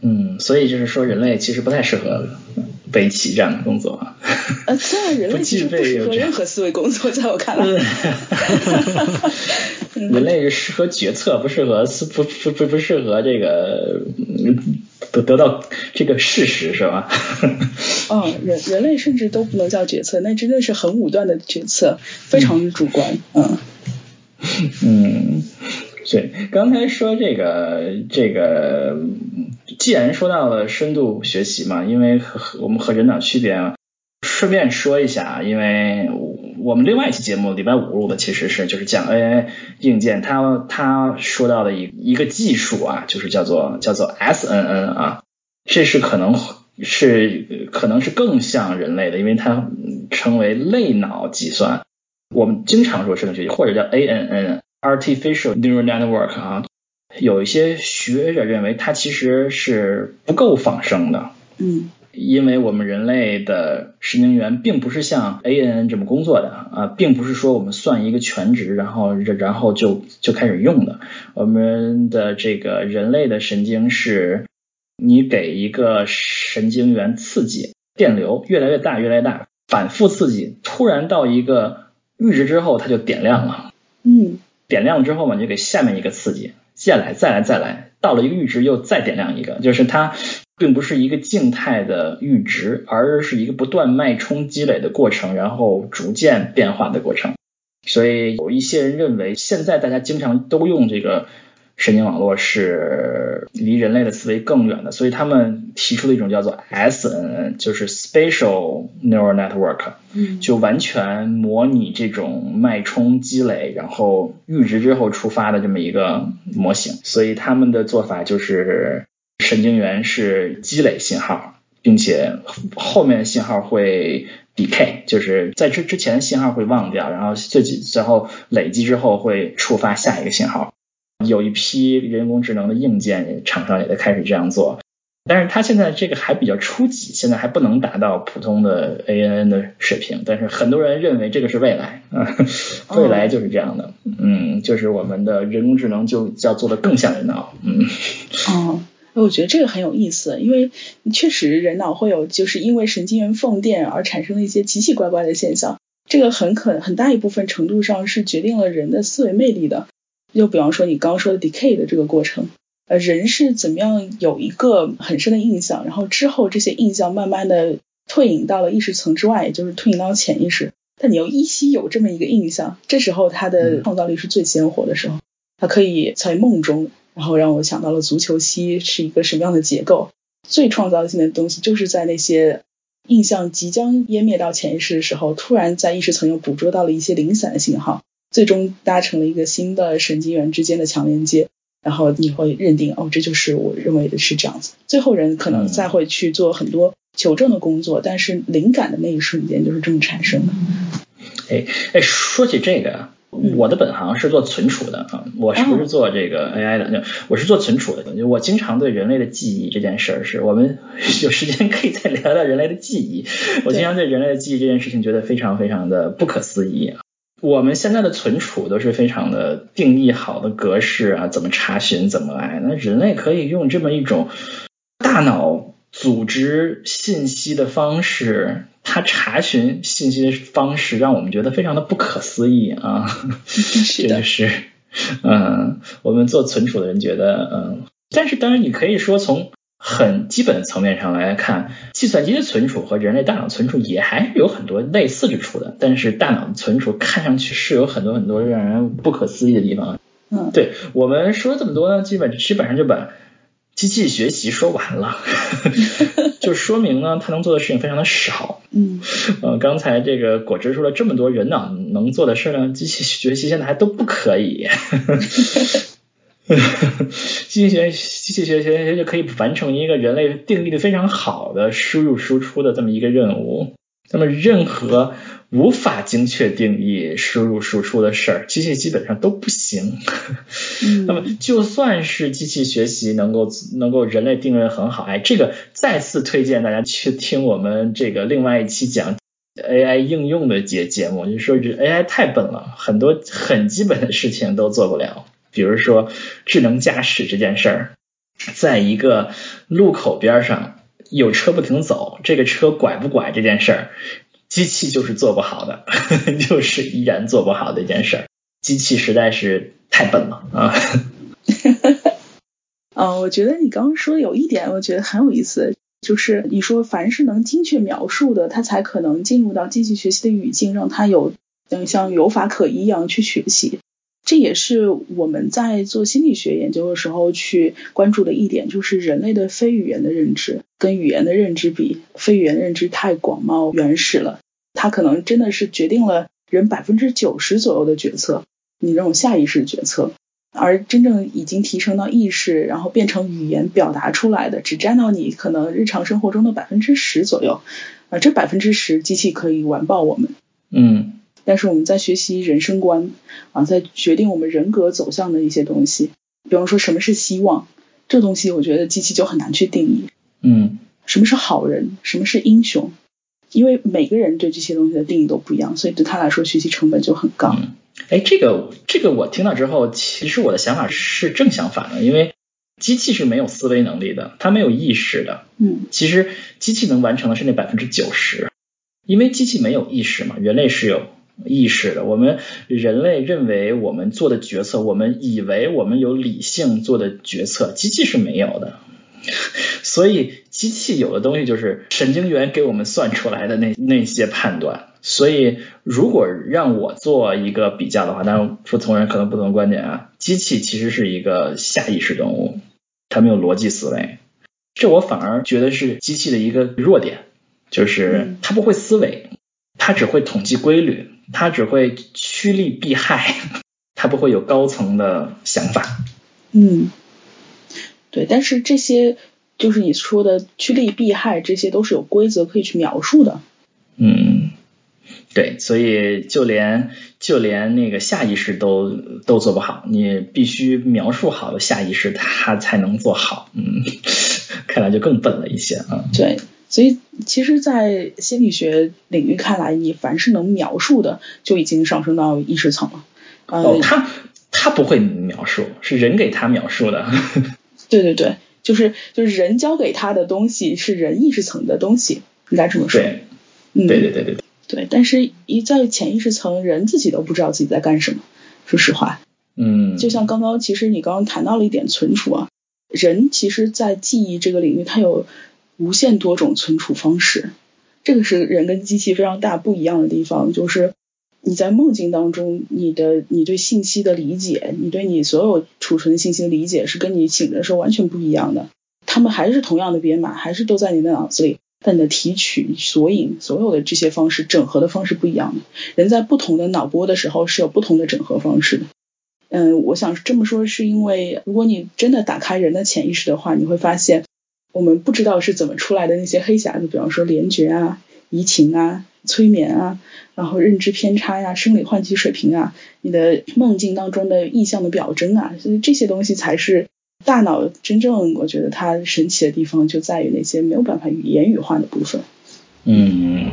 嗯，所以就是说，人类其实不太适合围棋这样的工作啊。呃，虽然人类其实 不适合任何思维工作，在我看来。人类是适合决策，不适合思不不不不适合这个得得到这个事实是吧？哦，人人类甚至都不能叫决策，那真的是很武断的决策，非常主观。嗯。嗯。对，刚才说这个这个，既然说到了深度学习嘛，因为和我们和人脑区别啊，顺便说一下，因为我们另外一期节目礼拜五录的其实是就是讲 AI 硬件，他他说到的一一个技术啊，就是叫做叫做 SNN 啊，这是可能是可能是更像人类的，因为它称为类脑计算，我们经常说深度学习或者叫 ANN。Artificial neural network 啊，有一些学者认为它其实是不够仿生的。嗯，因为我们人类的神经元并不是像 ANN 这么工作的啊，并不是说我们算一个全值，然后然后就就开始用的。我们的这个人类的神经是，你给一个神经元刺激，电流越来越大越来越大，反复刺激，突然到一个阈值之后，它就点亮了。嗯。点亮之后嘛，你就给下面一个刺激，再来再来再来，到了一个阈值又再点亮一个，就是它并不是一个静态的阈值，而是一个不断脉冲积累的过程，然后逐渐变化的过程。所以有一些人认为，现在大家经常都用这个。神经网络是离人类的思维更远的，所以他们提出了一种叫做 SNN，就是 Spatial Neural Network，嗯，就完全模拟这种脉冲积累，然后阈值之后触发的这么一个模型。所以他们的做法就是神经元是积累信号，并且后面信号会 decay，就是在之之前信号会忘掉，然后最然后累积之后会触发下一个信号。有一批人工智能的硬件厂商也在开始这样做，但是它现在这个还比较初级，现在还不能达到普通的 ANN 的水平。但是很多人认为这个是未来啊，未来就是这样的，嗯，就是我们的人工智能就要做的更像人脑，嗯。哦，我觉得这个很有意思，因为确实人脑会有就是因为神经元放电而产生的一些奇奇怪怪的现象，这个很可很大一部分程度上是决定了人的思维魅力的。就比方说你刚刚说的 decay 的这个过程，呃，人是怎么样有一个很深的印象，然后之后这些印象慢慢的退隐到了意识层之外，也就是退隐到潜意识。但你又依稀有这么一个印象，这时候他的创造力是最鲜活的时候，他可以在梦中，然后让我想到了足球膝是一个什么样的结构。最创造性的东西就是在那些印象即将湮灭到潜意识的时候，突然在意识层又捕捉到了一些零散的信号。最终搭成了一个新的神经元之间的强连接，然后你会认定哦，这就是我认为的是这样子。最后人可能再会去做很多求证的工作，但是灵感的那一瞬间就是这么产生的。哎哎，说起这个，我的本行是做存储的啊，我是不是做这个 AI 的？我是做存储的。我经常对人类的记忆这件事儿，是我们 有时间可以再聊聊人类的记忆。我经常对人类的记忆这件事情觉得非常非常的不可思议。我们现在的存储都是非常的定义好的格式啊，怎么查询怎么来？那人类可以用这么一种大脑组织信息的方式，它查询信息的方式，让我们觉得非常的不可思议啊！是的，是，嗯，我们做存储的人觉得，嗯，但是当然你可以说从。很基本层面上来看，计算机的存储和人类大脑存储也还是有很多类似之处的。但是大脑的存储看上去是有很多很多让人不可思议的地方。嗯，对我们说了这么多呢，基本基本上就把。机器学习说完了，就说明呢，它能做的事情非常的少。嗯，呃，刚才这个果汁说了这么多人脑能做的事呢，机器学习现在还都不可以。机器学机器学学就可以完成一个人类定义的非常好的输入输出的这么一个任务。那么任何无法精确定义输入输出的事儿，机器基本上都不行。那么就算是机器学习能够能够人类定位很好，哎，这个再次推荐大家去听我们这个另外一期讲 AI 应用的节节目，就是说 AI 太笨了，很多很基本的事情都做不了。比如说智能驾驶这件事儿，在一个路口边上有车不停走，这个车拐不拐这件事儿，机器就是做不好的，就是依然做不好的一件事儿。机器实在是太笨了啊！嗯，我觉得你刚刚说的有一点，我觉得很有意思，就是你说凡是能精确描述的，它才可能进入到机器学习的语境，让它有嗯像有法可依一样去学习。这也是我们在做心理学研究的时候去关注的一点，就是人类的非语言的认知跟语言的认知比，非语言认知太广袤原始了，它可能真的是决定了人百分之九十左右的决策，你那种下意识决策，而真正已经提升到意识，然后变成语言表达出来的，只占到你可能日常生活中的百分之十左右，啊，这百分之十机器可以完爆我们。嗯。但是我们在学习人生观啊，在决定我们人格走向的一些东西，比方说什么是希望，这东西我觉得机器就很难去定义。嗯，什么是好人，什么是英雄，因为每个人对这些东西的定义都不一样，所以对他来说学习成本就很高。哎，这个这个我听到之后，其实我的想法是正相反的，因为机器是没有思维能力的，它没有意识的。嗯，其实机器能完成的是那百分之九十，因为机器没有意识嘛，人类是有。意识的，我们人类认为我们做的决策，我们以为我们有理性做的决策，机器是没有的。所以机器有的东西就是神经元给我们算出来的那那些判断。所以如果让我做一个比较的话，当然不同人可能不同观点啊。机器其实是一个下意识动物，它没有逻辑思维，这我反而觉得是机器的一个弱点，就是它不会思维，它只会统计规律。他只会趋利避害，他不会有高层的想法。嗯，对，但是这些就是你说的趋利避害，这些都是有规则可以去描述的。嗯，对，所以就连就连那个下意识都都做不好，你必须描述好的下意识，他才能做好。嗯，看来就更笨了一些啊。对。所以，其实，在心理学领域看来，你凡是能描述的，就已经上升到意识层了。哦，他他不会描述，是人给他描述的。对对对，就是就是人教给他的东西是人意识层的东西，应该这么说。对，嗯，对对对对对。对，但是一在潜意识层，人自己都不知道自己在干什么。说实话，嗯，就像刚刚，其实你刚刚谈到了一点存储啊，人其实，在记忆这个领域，它有。无限多种存储方式，这个是人跟机器非常大不一样的地方。就是你在梦境当中，你的你对信息的理解，你对你所有储存信息的理解，是跟你醒着的时候完全不一样的。他们还是同样的编码，还是都在你的脑子里，但你的提取、索引，所有的这些方式整合的方式不一样的。人在不同的脑波的时候是有不同的整合方式的。嗯，我想这么说，是因为如果你真的打开人的潜意识的话，你会发现。我们不知道是怎么出来的那些黑匣子，比方说联觉啊、移情啊、催眠啊，然后认知偏差呀、生理唤起水平啊，你的梦境当中的意象的表征啊，所以这些东西才是大脑真正我觉得它神奇的地方，就在于那些没有办法语言语化的部分。嗯，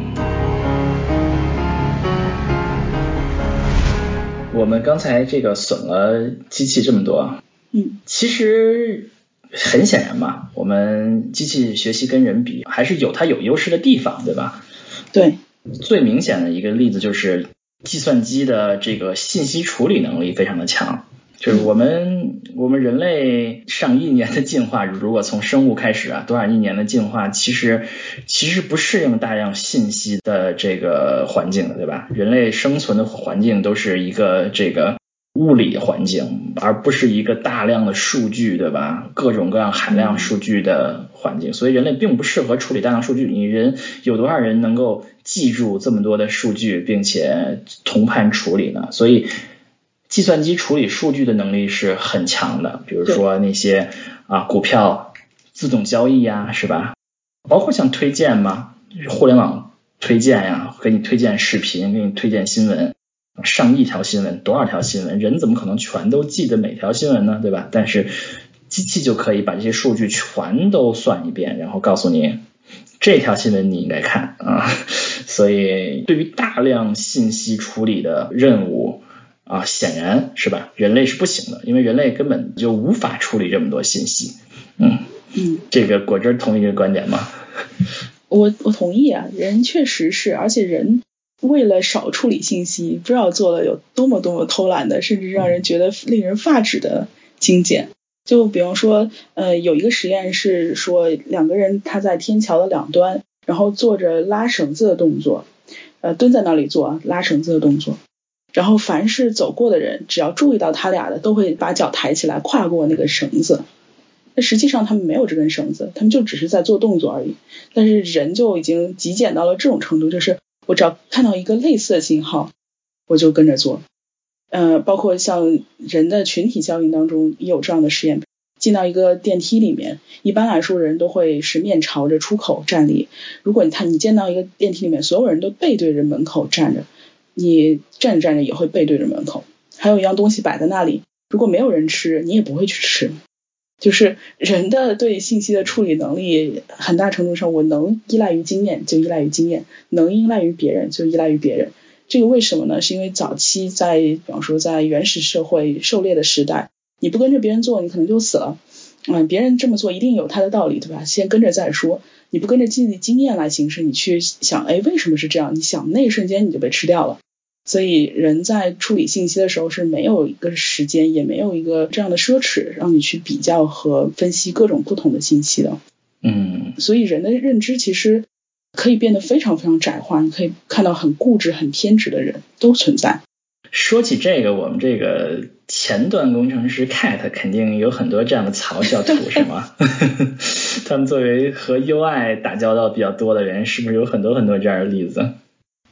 我们刚才这个损了机器这么多，嗯，其实。很显然嘛，我们机器学习跟人比，还是有它有优势的地方，对吧？对。最明显的一个例子就是，计算机的这个信息处理能力非常的强。就是我们我们人类上亿年的进化，如果从生物开始啊，多少亿年的进化，其实其实不适应大量信息的这个环境的，对吧？人类生存的环境都是一个这个物理环境，而不是一个大量的数据，对吧？各种各样海量数据的环境，所以人类并不适合处理大量数据。你人有多少人能够记住这么多的数据，并且同盘处理呢？所以，计算机处理数据的能力是很强的。比如说那些啊股票自动交易呀，是吧？包括像推荐嘛，互联网推荐呀，给你推荐视频，给你推荐新闻。上亿条新闻，多少条新闻？人怎么可能全都记得每条新闻呢？对吧？但是机器就可以把这些数据全都算一遍，然后告诉你这条新闻你应该看啊。所以对于大量信息处理的任务啊，显然是吧？人类是不行的，因为人类根本就无法处理这么多信息。嗯嗯，这个果真同意这个观点吗？我我同意啊，人确实是，而且人。为了少处理信息，不知道做了有多么多么偷懒的，甚至让人觉得令人发指的精简。就比方说，呃，有一个实验是说，两个人他在天桥的两端，然后做着拉绳子的动作，呃，蹲在那里做拉绳子的动作，然后凡是走过的人，只要注意到他俩的，都会把脚抬起来跨过那个绳子。那实际上他们没有这根绳子，他们就只是在做动作而已。但是人就已经极简到了这种程度，就是。我只要看到一个类似的信号，我就跟着做。呃，包括像人的群体效应当中也有这样的实验。进到一个电梯里面，一般来说人都会是面朝着出口站立。如果你看你见到一个电梯里面所有人都背对着门口站着，你站着站着也会背对着门口。还有一样东西摆在那里，如果没有人吃，你也不会去吃。就是人的对信息的处理能力，很大程度上，我能依赖于经验就依赖于经验，能依赖于别人就依赖于别人。这个为什么呢？是因为早期在，比方说在原始社会狩猎的时代，你不跟着别人做，你可能就死了。嗯，别人这么做一定有他的道理，对吧？先跟着再说。你不跟着自己的经验来行事，你去想，哎，为什么是这样？你想那一瞬间你就被吃掉了。所以人在处理信息的时候是没有一个时间，也没有一个这样的奢侈，让你去比较和分析各种不同的信息的。嗯，所以人的认知其实可以变得非常非常窄化，你可以看到很固执、很偏执的人都存在。说起这个，我们这个前端工程师 Cat 肯定有很多这样的嘲笑图，是吗？他们作为和 UI 打交道比较多的人，是不是有很多很多这样的例子？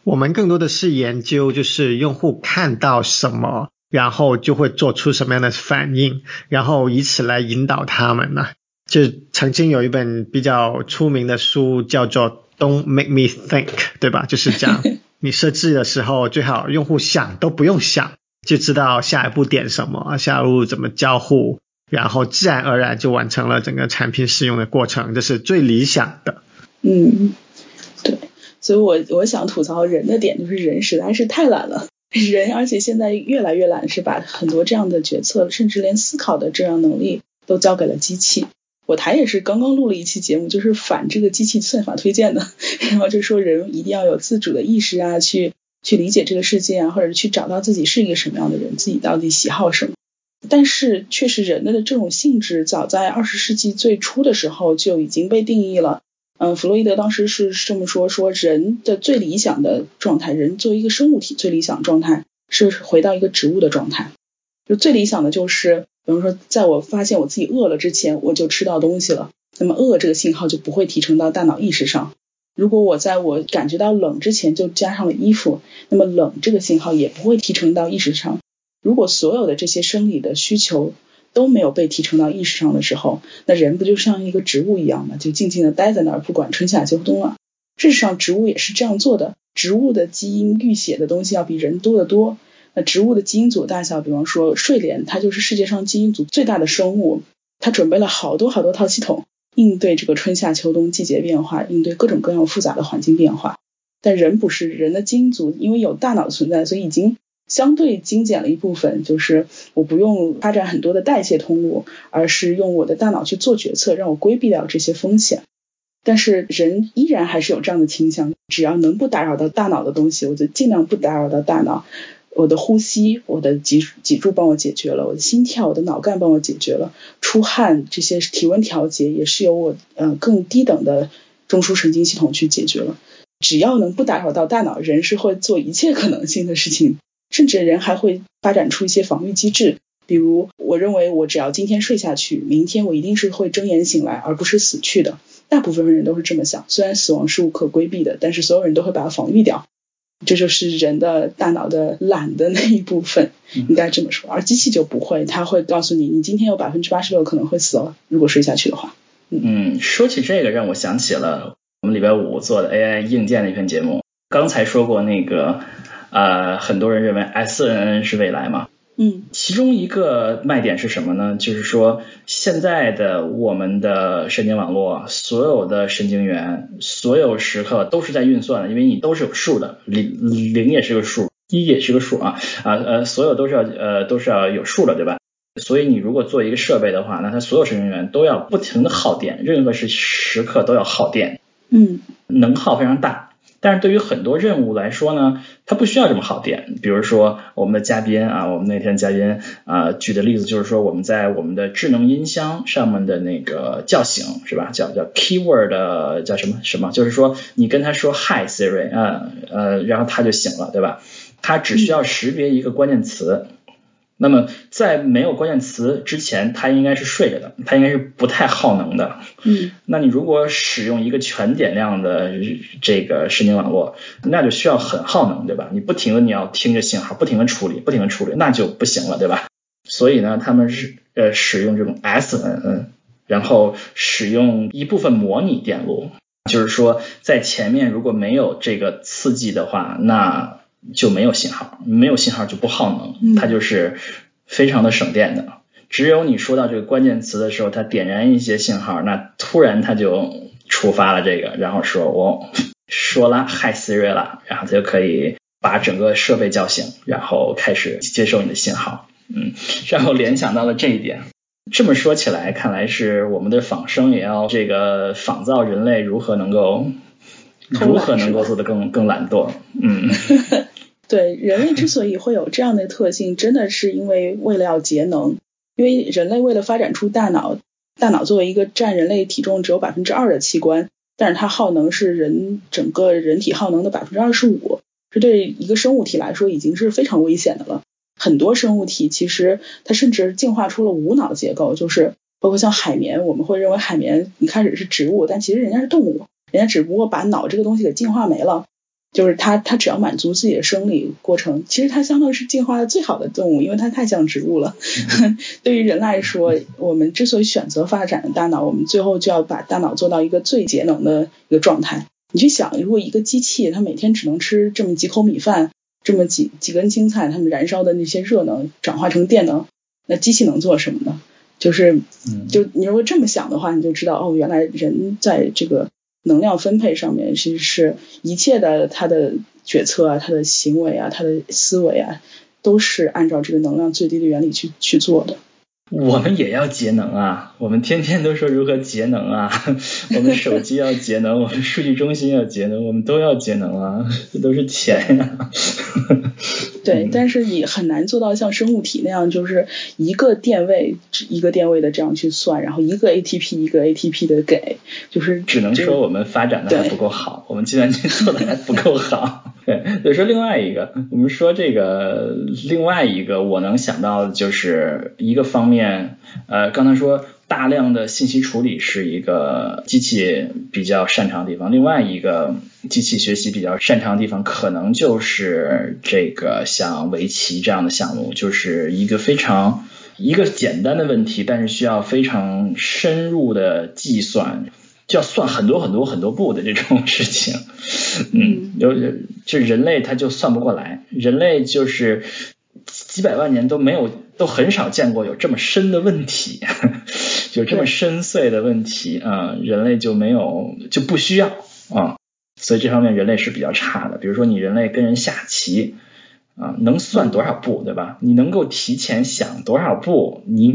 我们更多的是研究，就是用户看到什么，然后就会做出什么样的反应，然后以此来引导他们呢。就曾经有一本比较出名的书叫做《Don't Make Me Think》，对吧？就是讲 你设置的时候，最好用户想都不用想，就知道下一步点什么，下一步怎么交互，然后自然而然就完成了整个产品使用的过程，这是最理想的。嗯。所以，我我想吐槽人的点就是人实在是太懒了，人而且现在越来越懒，是把很多这样的决策，甚至连思考的这样能力都交给了机器。我台也是刚刚录了一期节目，就是反这个机器算法推荐的，然后就说人一定要有自主的意识啊，去去理解这个世界啊，或者去找到自己是一个什么样的人，自己到底喜好什么。但是，确实人的这种性质，早在二十世纪最初的时候就已经被定义了。嗯，弗洛伊德当时是这么说：说人的最理想的状态，人作为一个生物体最理想状态是回到一个植物的状态。就最理想的就是，比方说，在我发现我自己饿了之前，我就吃到东西了，那么饿这个信号就不会提升到大脑意识上。如果我在我感觉到冷之前就加上了衣服，那么冷这个信号也不会提升到意识上。如果所有的这些生理的需求，都没有被提升到意识上的时候，那人不就像一个植物一样吗？就静静的待在那儿，不管春夏秋冬了。事实上，植物也是这样做的。植物的基因预写的东西要比人多得多。那植物的基因组大小，比方说睡莲，它就是世界上基因组最大的生物，它准备了好多好多套系统，应对这个春夏秋冬季节变化，应对各种各样复杂的环境变化。但人不是，人的基因组因为有大脑存在，所以已经。相对精简了一部分，就是我不用发展很多的代谢通路，而是用我的大脑去做决策，让我规避掉这些风险。但是人依然还是有这样的倾向，只要能不打扰到大脑的东西，我就尽量不打扰到大脑。我的呼吸，我的脊脊柱帮我解决了，我的心跳，我的脑干帮我解决了，出汗这些体温调节也是由我呃更低等的中枢神经系统去解决了。只要能不打扰到大脑，人是会做一切可能性的事情。甚至人还会发展出一些防御机制，比如我认为我只要今天睡下去，明天我一定是会睁眼醒来，而不是死去的。大部分人都是这么想，虽然死亡是无可规避的，但是所有人都会把它防御掉。这就是人的大脑的懒的那一部分，应该这么说。而机器就不会，它会告诉你，你今天有百分之八十六可能会死哦，如果睡下去的话。嗯，说起这个，让我想起了我们礼拜五做的 AI 硬件的一篇节目。刚才说过那个，呃，很多人认为 SNN 是未来嘛。嗯，其中一个卖点是什么呢？就是说，现在的我们的神经网络，所有的神经元，所有时刻都是在运算的，因为你都是有数的，零零也是个数，一也是个数啊啊呃，所有都是要呃都是要有数的，对吧？所以你如果做一个设备的话，那它所有神经元都要不停的耗电，任何是时刻都要耗电，嗯，能耗非常大。但是对于很多任务来说呢，它不需要这么耗电。比如说我们的嘉宾啊，我们那天嘉宾啊举的例子就是说，我们在我们的智能音箱上面的那个叫醒是吧？叫叫 keyword 叫什么什么？就是说你跟他说 Hi Siri 啊呃，然后他就醒了，对吧？它只需要识别一个关键词。那么在没有关键词之前，它应该是睡着的，它应该是不太耗能的。嗯，那你如果使用一个全点亮的这个神经网络，那就需要很耗能，对吧？你不停的你要听着信号，不停的处理，不停的处理，那就不行了，对吧？所以呢，他们是呃使用这种 SNN，然后使用一部分模拟电路，就是说在前面如果没有这个刺激的话，那就没有信号，没有信号就不耗能，它就是非常的省电的。只有你说到这个关键词的时候，它点燃一些信号，那突然它就触发了这个，然后说我说了 Hi Siri 了，然后它就可以把整个设备叫醒，然后开始接受你的信号。嗯，然后联想到了这一点。这么说起来，看来是我们的仿生也要这个仿造人类如何能够如何能够做得更更懒惰。嗯。对，人类之所以会有这样的特性，真的是因为为了要节能。因为人类为了发展出大脑，大脑作为一个占人类体重只有百分之二的器官，但是它耗能是人整个人体耗能的百分之二十五，这对一个生物体来说已经是非常危险的了。很多生物体其实它甚至进化出了无脑结构，就是包括像海绵，我们会认为海绵一开始是植物，但其实人家是动物，人家只不过把脑这个东西给进化没了。就是它，它只要满足自己的生理过程，其实它相当于是进化的最好的动物，因为它太像植物了。对于人来说，我们之所以选择发展大脑，我们最后就要把大脑做到一个最节能的一个状态。你去想，如果一个机器它每天只能吃这么几口米饭，这么几几根青菜，它们燃烧的那些热能转化成电能，那机器能做什么呢？就是，就你如果这么想的话，你就知道哦，原来人在这个。能量分配上面，其实是一切的他的决策啊，他的行为啊，他的思维啊，都是按照这个能量最低的原理去去做的。我们也要节能啊！我们天天都说如何节能啊！我们手机要节能，我们数据中心要节能，我们都要节能啊！这都是钱呀。对，但是你很难做到像生物体那样，就是一个电位一个电位的这样去算，然后一个 ATP 一个 ATP 的给，就是只能说我们发展的还不够好，我们计算机做的还不够好。对，所以说另外一个，我们说这个另外一个，我能想到的就是一个方面，呃，刚才说大量的信息处理是一个机器比较擅长的地方，另外一个机器学习比较擅长的地方，可能就是这个像围棋这样的项目，就是一个非常一个简单的问题，但是需要非常深入的计算。就要算很多很多很多步的这种事情，嗯，有就人类他就算不过来，人类就是几百万年都没有，都很少见过有这么深的问题，有这么深邃的问题啊，人类就没有就不需要啊，所以这方面人类是比较差的。比如说你人类跟人下棋。啊，能算多少步，对吧？你能够提前想多少步？你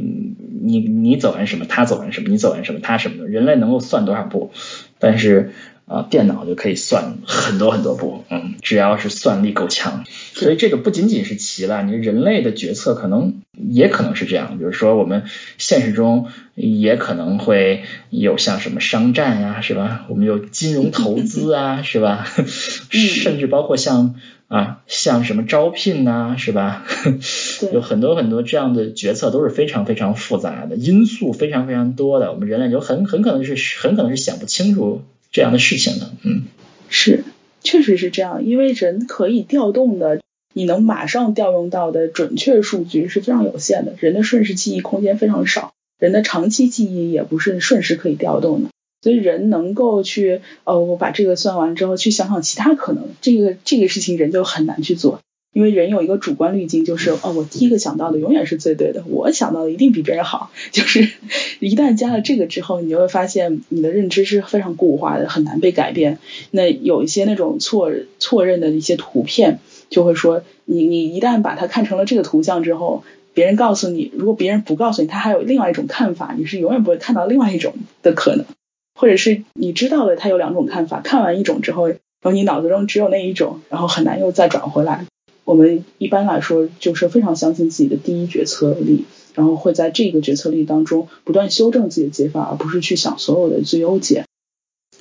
你你走完什么，他走完什么，你走完什么，他什么的？人类能够算多少步？但是啊，电脑就可以算很多很多步，嗯，只要是算力够强，所以这个不仅仅是棋了，你人类的决策可能也可能是这样，比如说我们现实中也可能会有像什么商战呀，是吧？我们有金融投资啊，是吧？甚至包括像啊，像什么招聘呐，是吧？有很多很多这样的决策都是非常非常复杂的，因素非常非常多的，我们人类就很很可能是很可能是想不清楚。这样的事情呢，嗯，是，确实是这样，因为人可以调动的，你能马上调用到的准确数据是非常有限的，人的瞬时记忆空间非常少，人的长期记忆也不是瞬时可以调动的，所以人能够去，哦，我把这个算完之后去想想其他可能，这个这个事情人就很难去做。因为人有一个主观滤镜，就是哦，我第一个想到的永远是最对的，我想到的一定比别人好。就是一旦加了这个之后，你就会发现你的认知是非常固化的，很难被改变。那有一些那种错错认的一些图片，就会说你你一旦把它看成了这个图像之后，别人告诉你，如果别人不告诉你，他还有另外一种看法，你是永远不会看到另外一种的可能。或者是你知道了他有两种看法，看完一种之后，然后你脑子中只有那一种，然后很难又再转回来。我们一般来说就是非常相信自己的第一决策力，然后会在这个决策力当中不断修正自己的解法，而不是去想所有的最优解。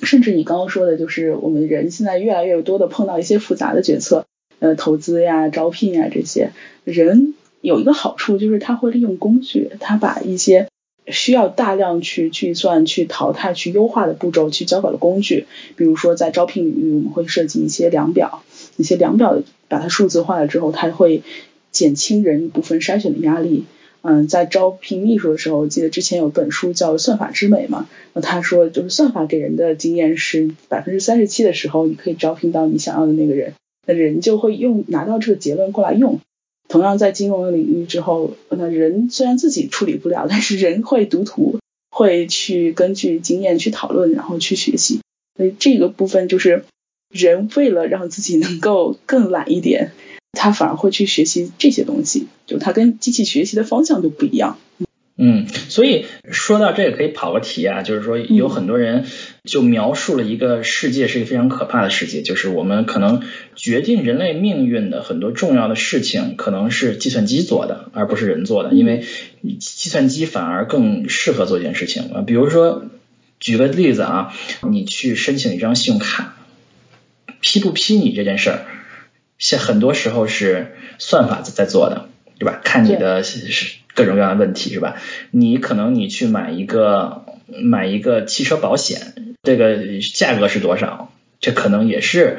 甚至你刚刚说的，就是我们人现在越来越多的碰到一些复杂的决策，呃，投资呀、招聘呀这些，人有一个好处就是他会利用工具，他把一些需要大量去计算、去淘汰、去优化的步骤去交给了工具。比如说在招聘领域，我们会设计一些量表，一些量表。把它数字化了之后，它会减轻人一部分筛选的压力。嗯，在招聘秘书的时候，我记得之前有本书叫《算法之美》嘛，那他说就是算法给人的经验是百分之三十七的时候，你可以招聘到你想要的那个人，那人就会用拿到这个结论过来用。同样在金融领域之后，那人虽然自己处理不了，但是人会读图，会去根据经验去讨论，然后去学习。所以这个部分就是。人为了让自己能够更懒一点，他反而会去学习这些东西，就他跟机器学习的方向就不一样。嗯，所以说到这个可以跑个题啊，就是说有很多人就描述了一个世界是一个非常可怕的世界，就是我们可能决定人类命运的很多重要的事情可能是计算机做的，而不是人做的，因为计算机反而更适合做一件事情啊。比如说举个例子啊，你去申请一张信用卡。批不批你这件事儿，现很多时候是算法在做的，对吧？看你的是各种各样的问题，是吧？你可能你去买一个买一个汽车保险，这个价格是多少？这可能也是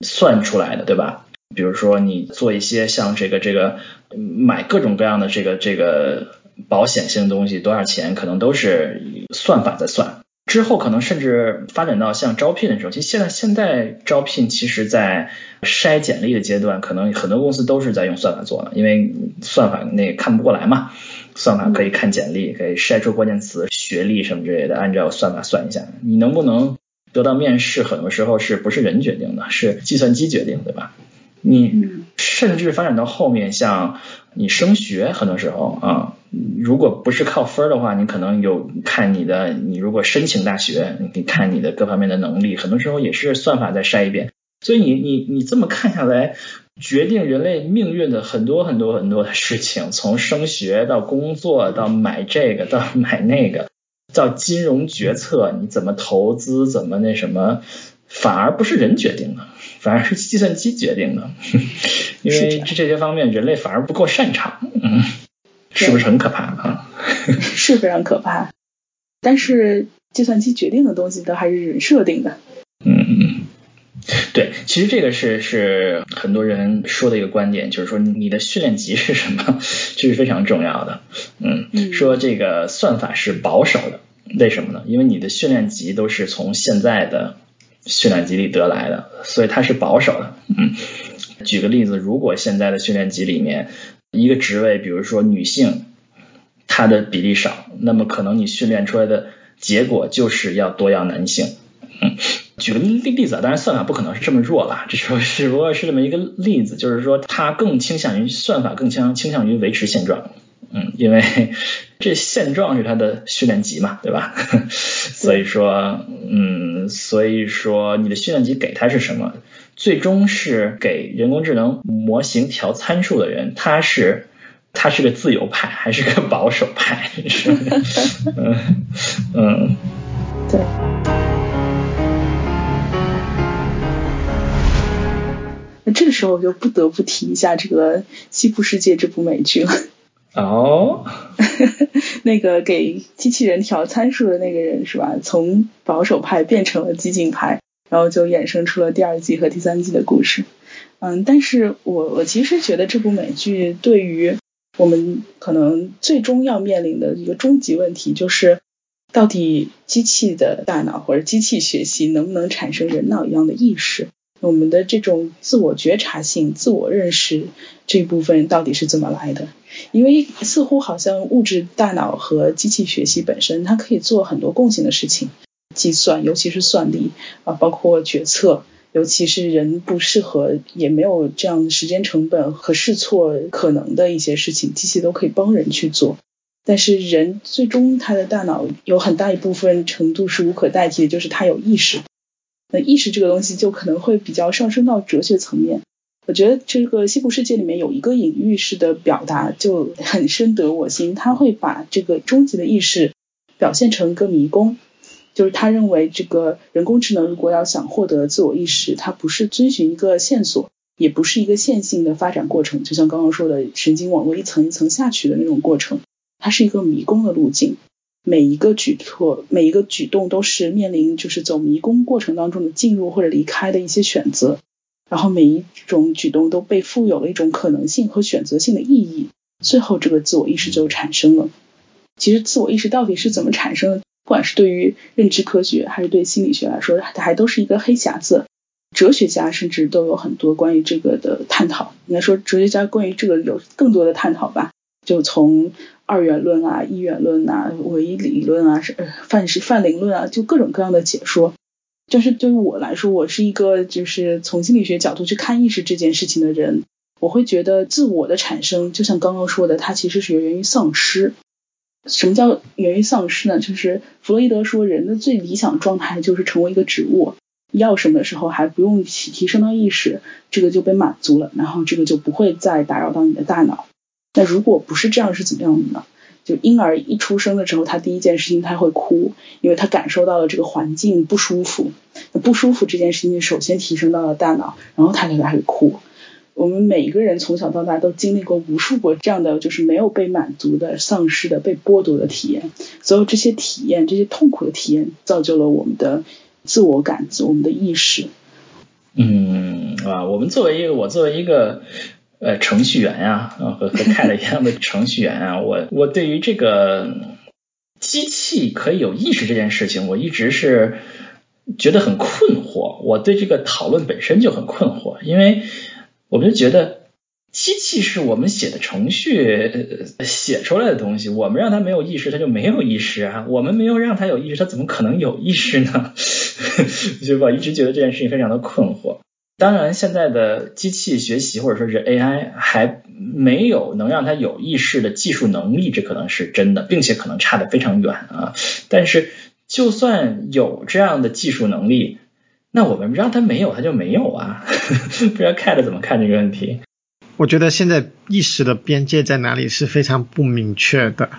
算出来的，对吧？比如说你做一些像这个这个买各种各样的这个这个保险性的东西，多少钱？可能都是算法在算。之后可能甚至发展到像招聘的时候，其实现在现在招聘其实，在筛简历的阶段，可能很多公司都是在用算法做的，因为算法那看不过来嘛，算法可以看简历，可以筛出关键词、学历什么之类的，按照算法算一下，你能不能得到面试，很多时候是不是人决定的，是计算机决定，对吧？你甚至发展到后面，像你升学，很多时候啊。如果不是靠分儿的话，你可能有看你的，你如果申请大学，你看你的各方面的能力，很多时候也是算法在筛一遍。所以你你你这么看下来，决定人类命运的很多很多很多的事情，从升学到工作到买这个到买那个，到金融决策，你怎么投资，怎么那什么，反而不是人决定的，反而是计算机决定的，因为这这些方面人类反而不够擅长。嗯。是不是很可怕啊？是非常可怕，但是计算机决定的东西都还是人设定的。嗯，对，其实这个是是很多人说的一个观点，就是说你的训练集是什么，这是非常重要的。嗯，说这个算法是保守的，为什么呢？因为你的训练集都是从现在的训练集里得来的，所以它是保守的。嗯，举个例子，如果现在的训练集里面。一个职位，比如说女性，她的比例少，那么可能你训练出来的结果就是要多要男性。嗯，举个例例子啊，当然算法不可能是这么弱了，这只只不过是这么一个例子，就是说它更倾向于算法更倾倾向于维持现状。嗯，因为 这现状是它的训练集嘛，对吧？所以说，嗯，所以说你的训练集给它是什么？最终是给人工智能模型调参数的人，他是他是个自由派还是个保守派？嗯 嗯，对。那这个时候我就不得不提一下这个《西部世界》这部美剧了。哦，那个给机器人调参数的那个人是吧？从保守派变成了激进派，然后就衍生出了第二季和第三季的故事。嗯，但是我我其实觉得这部美剧对于我们可能最终要面临的一个终极问题，就是到底机器的大脑或者机器学习能不能产生人脑一样的意识？我们的这种自我觉察性、自我认识这部分到底是怎么来的？因为似乎好像物质大脑和机器学习本身，它可以做很多共性的事情，计算，尤其是算力啊，包括决策，尤其是人不适合也没有这样的时间成本和试错可能的一些事情，机器都可以帮人去做。但是人最终他的大脑有很大一部分程度是无可代替的，就是他有意识。那意识这个东西就可能会比较上升到哲学层面。我觉得这个西部世界里面有一个隐喻式的表达就很深得我心。他会把这个终极的意识表现成一个迷宫，就是他认为这个人工智能如果要想获得自我意识，它不是遵循一个线索，也不是一个线性的发展过程，就像刚刚说的神经网络一层一层下去的那种过程，它是一个迷宫的路径。每一个举措，每一个举动都是面临就是走迷宫过程当中的进入或者离开的一些选择，然后每一种举动都被赋有了一种可能性和选择性的意义，最后这个自我意识就产生了。其实自我意识到底是怎么产生的，不管是对于认知科学还是对心理学来说，它还都是一个黑匣子。哲学家甚至都有很多关于这个的探讨。应该说，哲学家关于这个有更多的探讨吧。就从二元论啊、一元论啊、唯一理论啊、是范式范灵论啊，就各种各样的解说。但是对于我来说，我是一个就是从心理学角度去看意识这件事情的人，我会觉得自我的产生，就像刚刚说的，它其实是源于丧失。什么叫源于丧失呢？就是弗洛伊德说，人的最理想状态就是成为一个植物，要什么的时候还不用提提升到意识，这个就被满足了，然后这个就不会再打扰到你的大脑。那如果不是这样是怎么样的呢？就婴儿一出生的时候，他第一件事情他会哭，因为他感受到了这个环境不舒服。那不舒服这件事情首先提升到了大脑，然后他就开始哭。我们每一个人从小到大都经历过无数过这样的就是没有被满足的、丧失的、被剥夺的体验。所有这些体验、这些痛苦的体验，造就了我们的自我感知、我们的意识。嗯啊，我们作为一个，我作为一个。呃，程序员呀，和和泰勒一样的程序员啊，我我对于这个机器可以有意识这件事情，我一直是觉得很困惑。我对这个讨论本身就很困惑，因为我们就觉得机器是我们写的程序写出来的东西，我们让它没有意识，它就没有意识啊；我们没有让它有意识，它怎么可能有意识呢？就我一直觉得这件事情非常的困惑。当然，现在的机器学习或者说是 AI 还没有能让它有意识的技术能力，这可能是真的，并且可能差得非常远啊。但是，就算有这样的技术能力，那我们让它没有，它就没有啊。不知道 Cat 怎么看这个问题？我觉得现在意识的边界在哪里是非常不明确的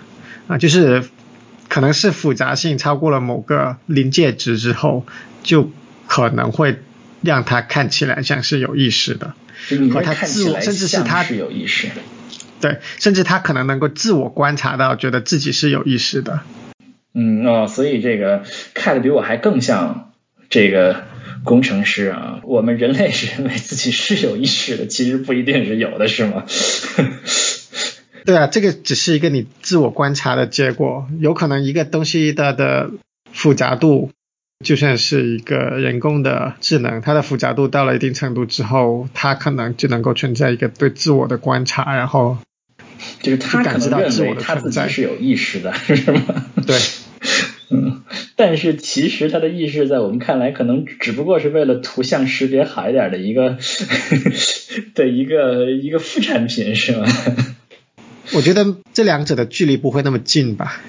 啊，就是可能是复杂性超过了某个临界值之后，就可能会。让他看起来像是有意识的，和他自我，甚至是他是有意识，对，甚至他可能能够自我观察到，觉得自己是有意识的。嗯哦，所以这个看的比我还更像这个工程师啊。我们人类是认为自己是有意识的，其实不一定是有的，是吗？对啊，这个只是一个你自我观察的结果，有可能一个东西它的复杂度。就算是一个人工的智能，它的复杂度到了一定程度之后，它可能就能够存在一个对自我的观察，然后就是他感知到自我的他自己是有意识的，是吗？对，嗯，但是其实它的意识在我们看来，可能只不过是为了图像识别好一点的一个 的一个一个副产品，是吗？我觉得这两者的距离不会那么近吧。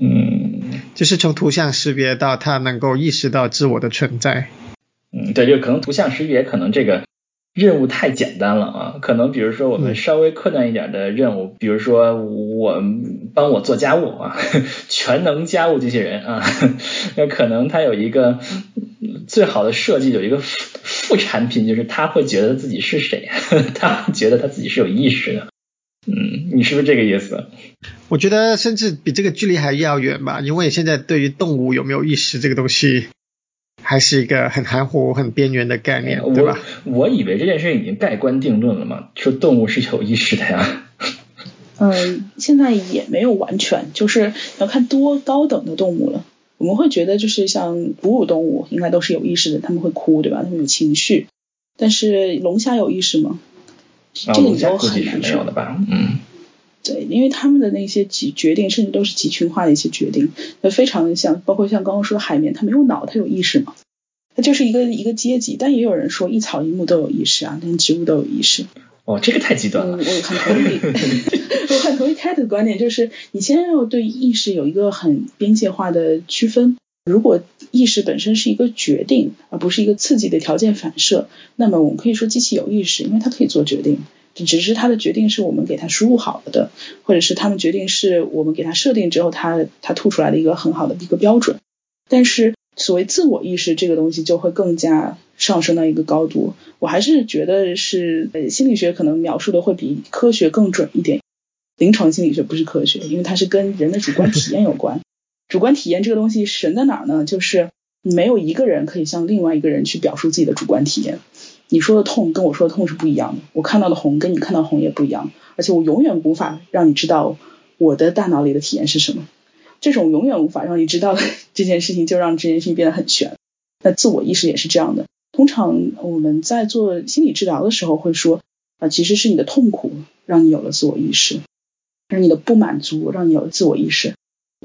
嗯，就是从图像识别到它能够意识到自我的存在。嗯，对，就可能图像识别可能这个任务太简单了啊，可能比如说我们稍微困难一点的任务，比如说我帮我做家务啊，全能家务机器人啊，那可能它有一个最好的设计，有一个副副产品，就是他会觉得自己是谁，他会觉得他自己是有意识的。嗯，你是不是这个意思？我觉得甚至比这个距离还要远吧，因为现在对于动物有没有意识这个东西，还是一个很含糊、很边缘的概念，对吧？我以为这件事已经盖棺定论了嘛，说动物是有意识的呀。嗯，现在也没有完全，就是要看多高等的动物了。我们会觉得，就是像哺乳动物应该都是有意识的，他们会哭，对吧？他们有情绪。但是龙虾有意识吗？这个你都很难说的吧？嗯，对，因为他们的那些集决定，甚至都是集群化的一些决定，那非常的像，包括像刚刚说的海绵，它没有脑，它有意识吗？它就是一个一个阶级。但也有人说，一草一木都有意识啊，连植物都有意识。哦，这个太极端了。我很同意，我很同意 Cat 的观点，就是你先要对意识有一个很边界化的区分。如果意识本身是一个决定，而不是一个刺激的条件反射，那么我们可以说机器有意识，因为它可以做决定，只是他的决定是我们给他输入好了的，或者是他们决定是我们给他设定之后，他他吐出来的一个很好的一个标准。但是所谓自我意识这个东西就会更加上升到一个高度。我还是觉得是呃心理学可能描述的会比科学更准一点。临床心理学不是科学，因为它是跟人的主观体验有关。主观体验这个东西神在哪儿呢？就是没有一个人可以向另外一个人去表述自己的主观体验。你说的痛跟我说的痛是不一样的，我看到的红跟你看到的红也不一样，而且我永远无法让你知道我的大脑里的体验是什么。这种永远无法让你知道的这件事情，就让这件事情变得很悬。那自我意识也是这样的。通常我们在做心理治疗的时候会说，啊，其实是你的痛苦让你有了自我意识，是你的不满足让你有了自我意识。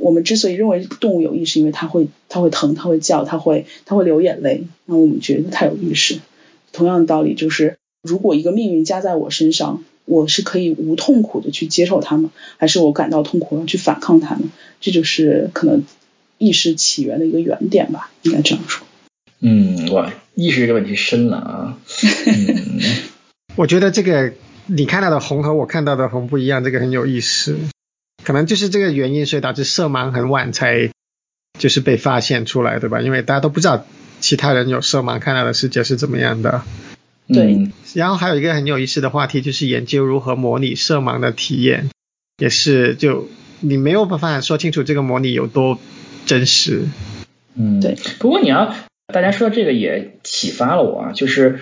我们之所以认为动物有意识，因为它会它会疼，它会叫，它会它会流眼泪，那我们觉得它有意识。同样的道理，就是如果一个命运加在我身上，我是可以无痛苦的去接受它吗？还是我感到痛苦要去反抗它呢？这就是可能意识起源的一个原点吧，应该这样说。嗯，哇，意识这个问题深了啊。嗯，我觉得这个你看到的红和我看到的红不一样，这个很有意思。可能就是这个原因，所以导致色盲很晚才就是被发现出来，对吧？因为大家都不知道其他人有色盲看到的世界是怎么样的。对。然后还有一个很有意思的话题，就是研究如何模拟色盲的体验，也是就你没有办法说清楚这个模拟有多真实。嗯，对。不过你要大家说这个也启发了我啊，就是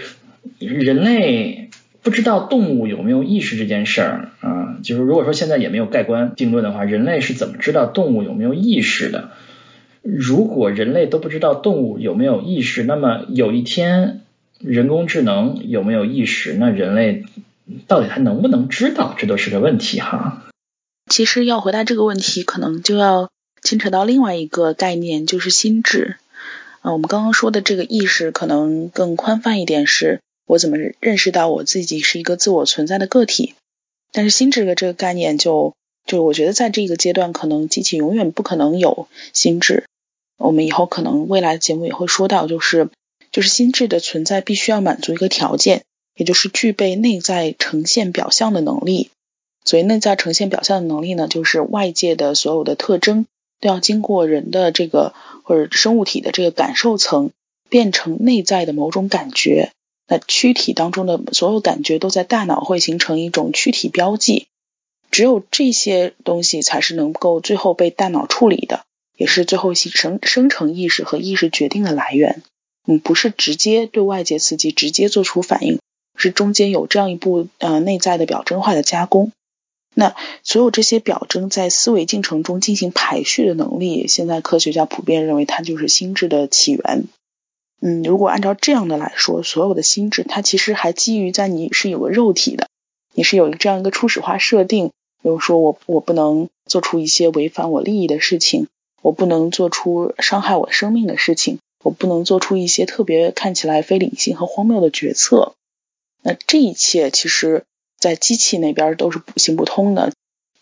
人类。不知道动物有没有意识这件事儿啊，就是如果说现在也没有盖棺定论的话，人类是怎么知道动物有没有意识的？如果人类都不知道动物有没有意识，那么有一天人工智能有没有意识，那人类到底还能不能知道，这都是个问题哈。其实要回答这个问题，可能就要牵扯到另外一个概念，就是心智。啊，我们刚刚说的这个意识可能更宽泛一点是。我怎么认识到我自己是一个自我存在的个体？但是心智的这个概念，就就我觉得在这个阶段，可能机器永远不可能有心智。我们以后可能未来的节目也会说到，就是就是心智的存在必须要满足一个条件，也就是具备内在呈现表象的能力。所以内在呈现表象的能力呢，就是外界的所有的特征都要经过人的这个或者生物体的这个感受层，变成内在的某种感觉。那躯体当中的所有感觉都在大脑会形成一种躯体标记，只有这些东西才是能够最后被大脑处理的，也是最后形成生成意识和意识决定的来源。嗯，不是直接对外界刺激直接做出反应，是中间有这样一步呃内在的表征化的加工。那所有这些表征在思维进程中进行排序的能力，现在科学家普遍认为它就是心智的起源。嗯，如果按照这样的来说，所有的心智它其实还基于在你是有个肉体的，你是有这样一个初始化设定，比如说我我不能做出一些违反我利益的事情，我不能做出伤害我生命的事情，我不能做出一些特别看起来非理性和荒谬的决策。那这一切其实，在机器那边都是行不通的。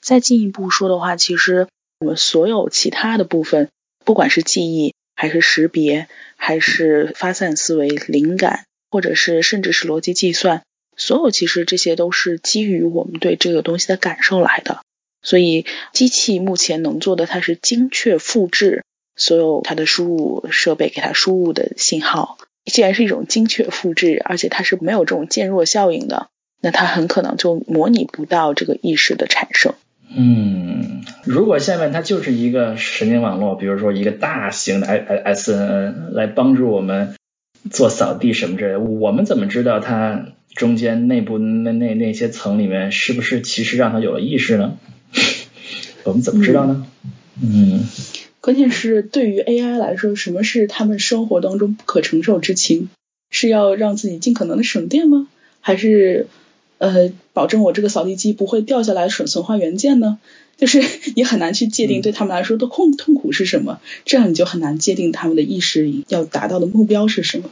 再进一步说的话，其实我们所有其他的部分，不管是记忆，还是识别，还是发散思维、灵感，或者是甚至是逻辑计算，所有其实这些都是基于我们对这个东西的感受来的。所以，机器目前能做的，它是精确复制所有它的输入设备给它输入的信号。既然是一种精确复制，而且它是没有这种渐弱效应的，那它很可能就模拟不到这个意识的产生。嗯，如果下面它就是一个神经网络，比如说一个大型的 S N N 来帮助我们做扫地什么之类，我们怎么知道它中间内部那那那些层里面是不是其实让它有了意识呢？我们怎么知道呢？嗯，关键是对于 AI 来说，什么是他们生活当中不可承受之轻？是要让自己尽可能的省电吗？还是呃保证我这个扫地机不会掉下来损损坏元件呢？就是你很难去界定对他们来说的痛痛苦是什么，这样你就很难界定他们的意识要达到的目标是什么。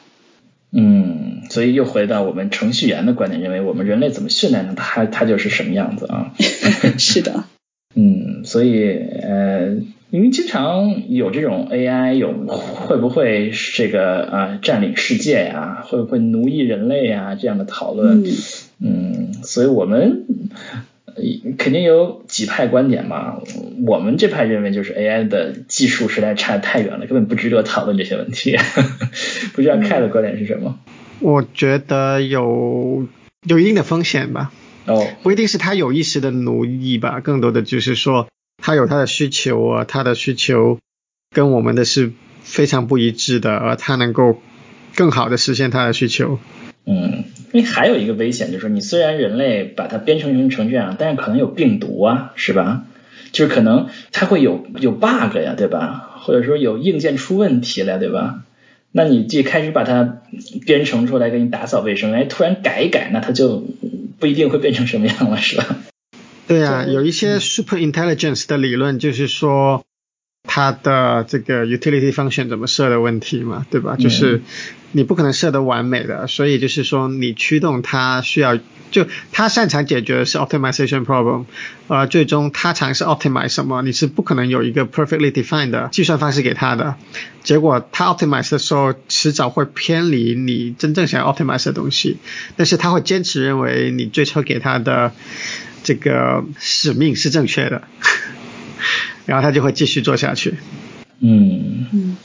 嗯，所以又回到我们程序员的观点，认为我们人类怎么训练的，它它就是什么样子啊？是的。嗯，所以呃，因为经常有这种 AI 有会不会这个啊占领世界呀，会不会奴役人类呀这样的讨论，嗯，所以我们肯定有几派观点嘛。我们这派认为就是 AI 的技术实在差太远了，根本不值得讨论这些问题。不知道 K 的观点是什么？我觉得有有一定的风险吧。哦，不一定是他有意识的奴役吧，更多的就是说他有他的需求啊，他的需求跟我们的是非常不一致的，而他能够更好的实现他的需求。嗯，因为还有一个危险就是说，你虽然人类把它编程成这样，但是可能有病毒啊，是吧？就是可能它会有有 bug 呀，对吧？或者说有硬件出问题了，对吧？那你这开始把它编程出来给你打扫卫生，哎，突然改一改，那它就。不一定会变成什么样了，是吧？对啊，有一些 super intelligence 的理论就是说它的这个 utility function 怎么设的问题嘛，对吧？就是你不可能设得完美的，所以就是说你驱动它需要，就它擅长解决的是 optimization problem，呃，最终它尝试 optimize 什么，你是不可能有一个 perfectly defined 的计算方式给它的，结果它 optimize 的时候迟早会偏离你真正想要 optimize 的东西，但是它会坚持认为你最初给它的这个使命是正确的，然后它就会继续做下去。嗯嗯。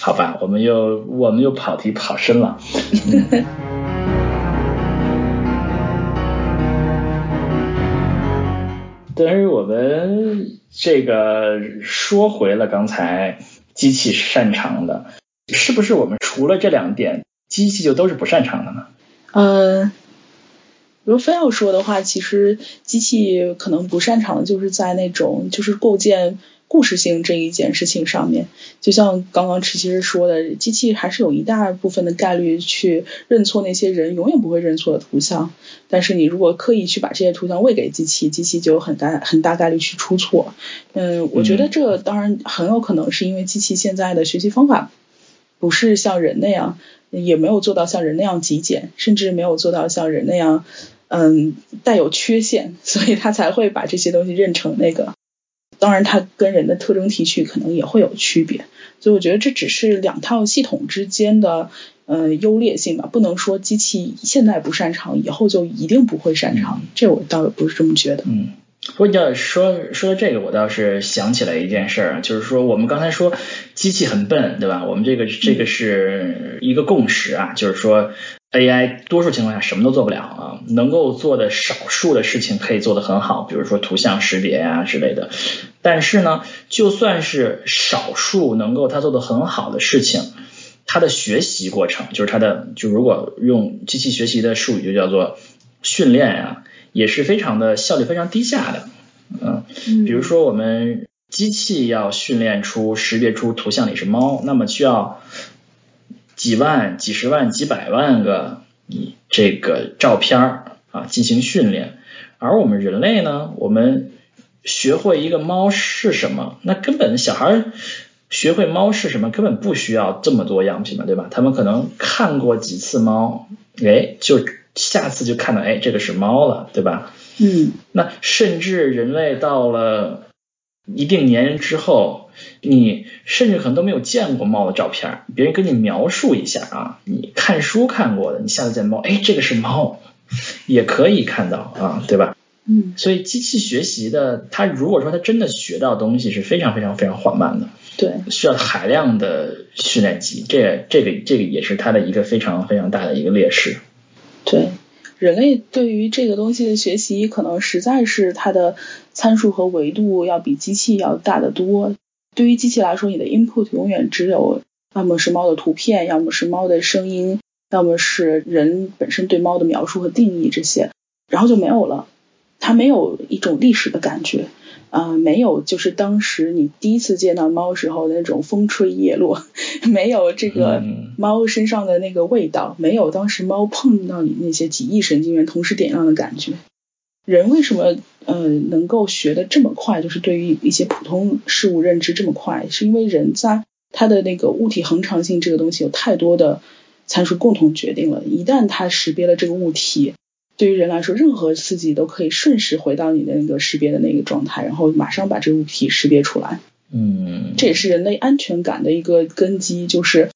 好吧，我们又我们又跑题跑深了。但是我们这个说回了刚才机器擅长的，是不是我们除了这两点，机器就都是不擅长的呢？呃，如果非要说的话，其实机器可能不擅长的就是在那种就是构建。故事性这一件事情上面，就像刚刚池其实说的，机器还是有一大部分的概率去认错那些人永远不会认错的图像。但是你如果刻意去把这些图像喂给机器，机器就有很大很大概率去出错。嗯，我觉得这当然很有可能是因为机器现在的学习方法不是像人那样，也没有做到像人那样极简，甚至没有做到像人那样嗯带有缺陷，所以他才会把这些东西认成那个。当然，它跟人的特征提取可能也会有区别，所以我觉得这只是两套系统之间的呃优劣性吧，不能说机器现在不擅长，以后就一定不会擅长，这我倒也不是这么觉得。嗯，不过你要说说到这个，我倒是想起来一件事儿，就是说我们刚才说机器很笨，对吧？我们这个这个是一个共识啊，就是说。AI 多数情况下什么都做不了啊，能够做的少数的事情可以做得很好，比如说图像识别啊之类的。但是呢，就算是少数能够它做得很好的事情，它的学习过程，就是它的，就如果用机器学习的术语就叫做训练啊，也是非常的效率非常低下的。嗯，比如说我们机器要训练出识别出图像里是猫，那么需要。几万、几十万、几百万个你这个照片啊进行训练，而我们人类呢，我们学会一个猫是什么，那根本小孩学会猫是什么，根本不需要这么多样品嘛，对吧？他们可能看过几次猫，哎，就下次就看到，哎，这个是猫了，对吧？嗯，那甚至人类到了一定年龄之后，你甚至可能都没有见过猫的照片，别人跟你描述一下啊，你看书看过的，你下次见猫，哎，这个是猫，也可以看到啊，对吧？嗯，所以机器学习的，它如果说它真的学到东西是非常非常非常缓慢的，对，需要海量的训练集，这这个这个也是它的一个非常非常大的一个劣势。对，人类对于这个东西的学习，可能实在是它的参数和维度要比机器要大得多。对于机器来说，你的 input 永远只有要么是猫的图片，要么是猫的声音，要么是人本身对猫的描述和定义这些，然后就没有了。它没有一种历史的感觉，啊，没有就是当时你第一次见到猫时候的那种风吹叶落，没有这个猫身上的那个味道，没有当时猫碰到你那些几亿神经元同时点亮的感觉。人为什么呃能够学的这么快？就是对于一些普通事物认知这么快，是因为人在他的那个物体恒常性这个东西有太多的参数共同决定了。一旦它识别了这个物体。对于人来说，任何刺激都可以瞬时回到你的那个识别的那个状态，然后马上把这个物体识别出来。嗯，这也是人类安全感的一个根基。就是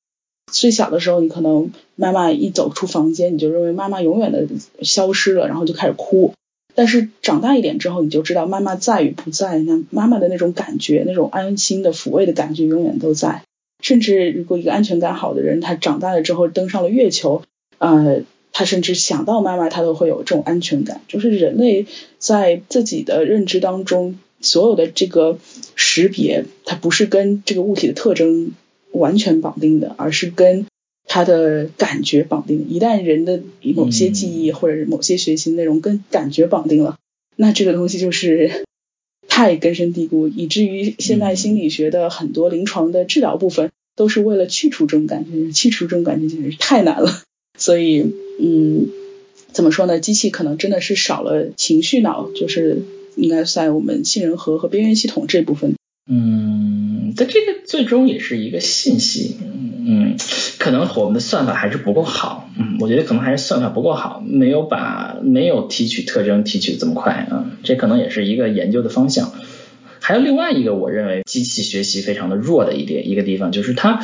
最小的时候，你可能妈妈一走出房间，你就认为妈妈永远的消失了，然后就开始哭。但是长大一点之后，你就知道妈妈在与不在，那妈妈的那种感觉，那种安心的抚慰的感觉永远都在。甚至如果一个安全感好的人，他长大了之后登上了月球，呃。他甚至想到妈妈，他都会有这种安全感。就是人类在自己的认知当中，所有的这个识别，它不是跟这个物体的特征完全绑定的，而是跟他的感觉绑定。一旦人的某些记忆或者某些学习内容跟感觉绑定了，那这个东西就是太根深蒂固，以至于现代心理学的很多临床的治疗部分都是为了去除这种感觉。去除这种感觉简直是太难了，所以。嗯，怎么说呢？机器可能真的是少了情绪脑，就是应该在我们杏仁核和边缘系统这部分。嗯，但这个最终也是一个信息。嗯，可能我们的算法还是不够好。嗯，我觉得可能还是算法不够好，没有把没有提取特征提取这么快啊。这可能也是一个研究的方向。还有另外一个，我认为机器学习非常的弱的一点一个地方，就是它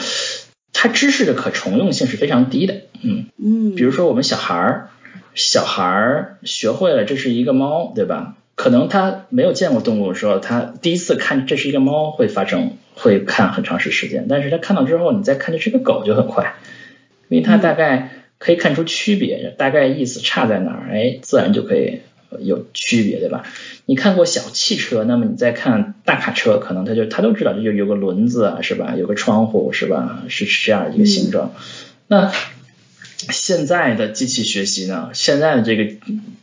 它知识的可重用性是非常低的。嗯嗯，比如说我们小孩儿，小孩儿学会了这是一个猫，对吧？可能他没有见过动物的时候，他第一次看这是一个猫会发生，会看很长时时间。但是他看到之后，你再看这是个狗就很快，因为他大概可以看出区别，大概意思差在哪儿，哎，自然就可以有区别，对吧？你看过小汽车，那么你再看大卡车，可能他就他都知道这就有个轮子啊，是吧？有个窗户是吧？是是这样一个形状，那。现在的机器学习呢，现在的这个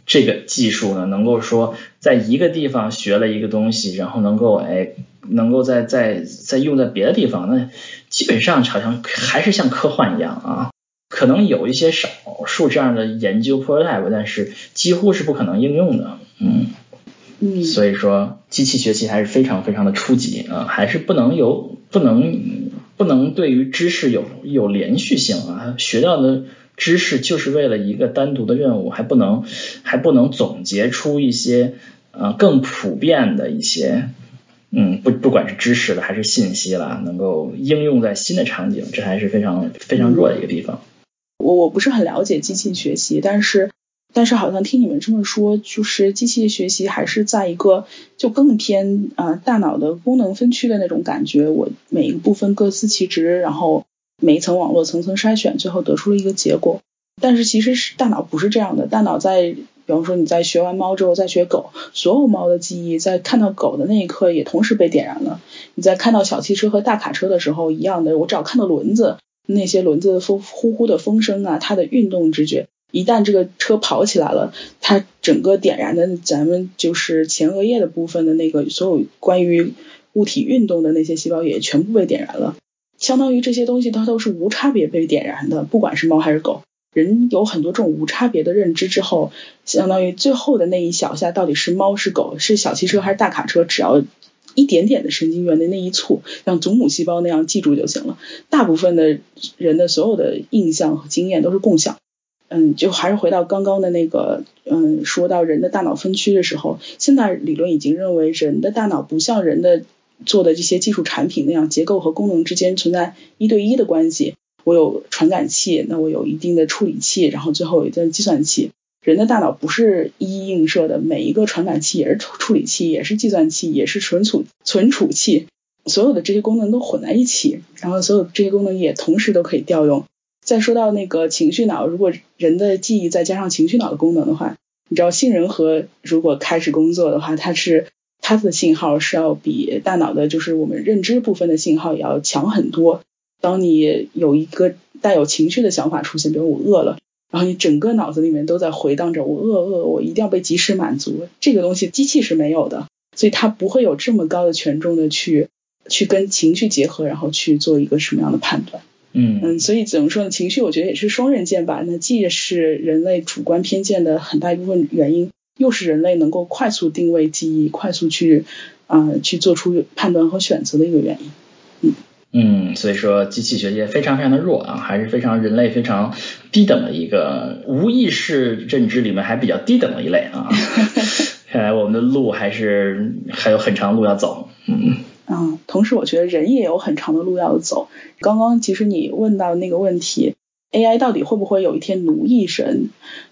这个技术呢，能够说在一个地方学了一个东西，然后能够哎，能够在在在用在别的地方，那基本上好像还是像科幻一样啊。可能有一些少数这样的研究 prototype，但是几乎是不可能应用的。嗯嗯，所以说机器学习还是非常非常的初级啊，还是不能有不能不能对于知识有有连续性啊，学到的。知识就是为了一个单独的任务，还不能还不能总结出一些呃更普遍的一些嗯不不管是知识了还是信息了，能够应用在新的场景，这还是非常非常弱的一个地方。我我不是很了解机器学习，但是但是好像听你们这么说，就是机器学习还是在一个就更偏啊大脑的功能分区的那种感觉，我每一个部分各司其职，然后。每一层网络层层筛选，最后得出了一个结果。但是其实是大脑不是这样的，大脑在，比方说你在学完猫之后再学狗，所有猫的记忆在看到狗的那一刻也同时被点燃了。你在看到小汽车和大卡车的时候一样的，我只要看到轮子，那些轮子风呼呼的风声啊，它的运动直觉，一旦这个车跑起来了，它整个点燃的咱们就是前额叶的部分的那个所有关于物体运动的那些细胞也全部被点燃了。相当于这些东西它都是无差别被点燃的，不管是猫还是狗。人有很多这种无差别的认知之后，相当于最后的那一小下到底是猫是狗是小汽车还是大卡车，只要一点点的神经元的那一簇，像祖母细胞那样记住就行了。大部分的人的所有的印象和经验都是共享。嗯，就还是回到刚刚的那个，嗯，说到人的大脑分区的时候，现在理论已经认为人的大脑不像人的做的这些技术产品那样，结构和功能之间存在一对一的关系。我有传感器，那我有一定的处理器，然后最后有一个计算器。人的大脑不是一一映射的，每一个传感器也是处理器，也是计算器，也是存储存储器，所有的这些功能都混在一起，然后所有这些功能也同时都可以调用。再说到那个情绪脑，如果人的记忆再加上情绪脑的功能的话，你知道杏仁核如果开始工作的话，它是它的信号是要比大脑的就是我们认知部分的信号也要强很多。当你有一个带有情绪的想法出现，比如我饿了，然后你整个脑子里面都在回荡着我饿饿，我一定要被及时满足。这个东西机器是没有的，所以它不会有这么高的权重的去去跟情绪结合，然后去做一个什么样的判断。嗯嗯，所以怎么说呢？情绪我觉得也是双刃剑吧。那既是人类主观偏见的很大一部分原因，又是人类能够快速定位记忆、快速去啊去做出判断和选择的一个原因。嗯。嗯，所以说机器学习非常非常的弱啊，还是非常人类非常低等的一个无意识认知里面还比较低等的一类啊。看来我们的路还是还有很长路要走。嗯嗯，同时我觉得人也有很长的路要走。刚刚其实你问到那个问题，AI 到底会不会有一天奴役人？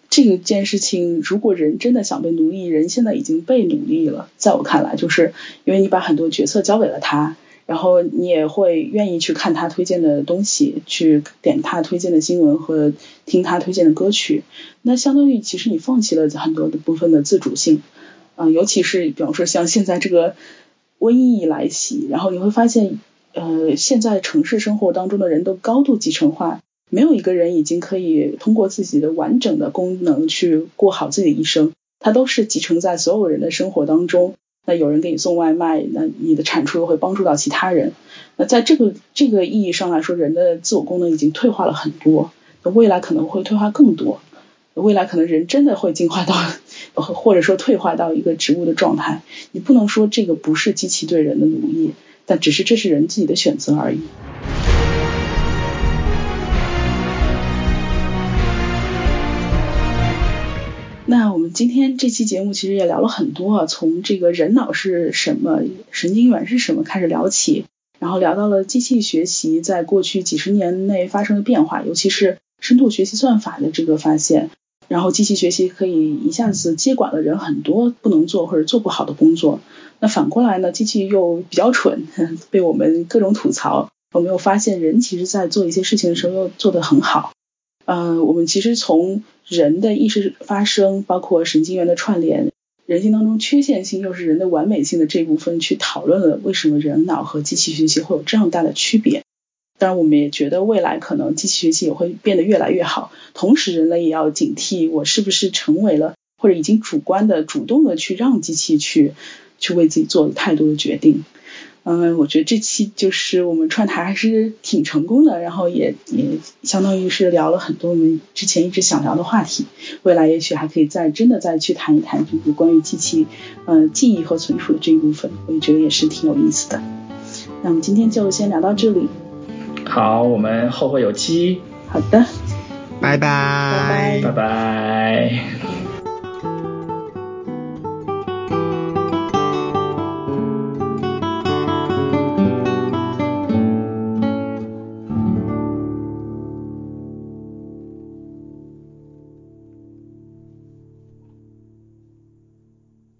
这个件事情，如果人真的想被奴役，人现在已经被奴役了。在我看来，就是因为你把很多决策交给了他。然后你也会愿意去看他推荐的东西，去点他推荐的新闻和听他推荐的歌曲。那相当于其实你放弃了很多的部分的自主性，嗯，尤其是比方说像现在这个瘟疫来袭，然后你会发现，呃，现在城市生活当中的人都高度集成化，没有一个人已经可以通过自己的完整的功能去过好自己的一生，它都是集成在所有人的生活当中。那有人给你送外卖，那你的产出又会帮助到其他人。那在这个这个意义上来说，人的自我功能已经退化了很多，未来可能会退化更多。未来可能人真的会进化到，或者说退化到一个植物的状态。你不能说这个不是机器对人的奴役，但只是这是人自己的选择而已。那我们今天这期节目其实也聊了很多啊，从这个人脑是什么、神经元是什么开始聊起，然后聊到了机器学习在过去几十年内发生的变化，尤其是深度学习算法的这个发现，然后机器学习可以一下子接管了人很多不能做或者做不好的工作。那反过来呢，机器又比较蠢，被我们各种吐槽。我们又发现人其实在做一些事情的时候又做得很好。嗯，我们其实从人的意识发生，包括神经元的串联，人性当中缺陷性又是人的完美性的这部分，去讨论了为什么人脑和机器学习会有这样大的区别。当然，我们也觉得未来可能机器学习也会变得越来越好。同时，人类也要警惕，我是不是成为了或者已经主观的、主动的去让机器去去为自己做了太多的决定。嗯，我觉得这期就是我们串台还是挺成功的，然后也也相当于是聊了很多我们之前一直想聊的话题，未来也许还可以再真的再去谈一谈这个关于机器嗯记忆和存储的这一部分，我也觉得也是挺有意思的。那我们今天就先聊到这里。好，我们后会有期。好的，拜拜，拜拜拜。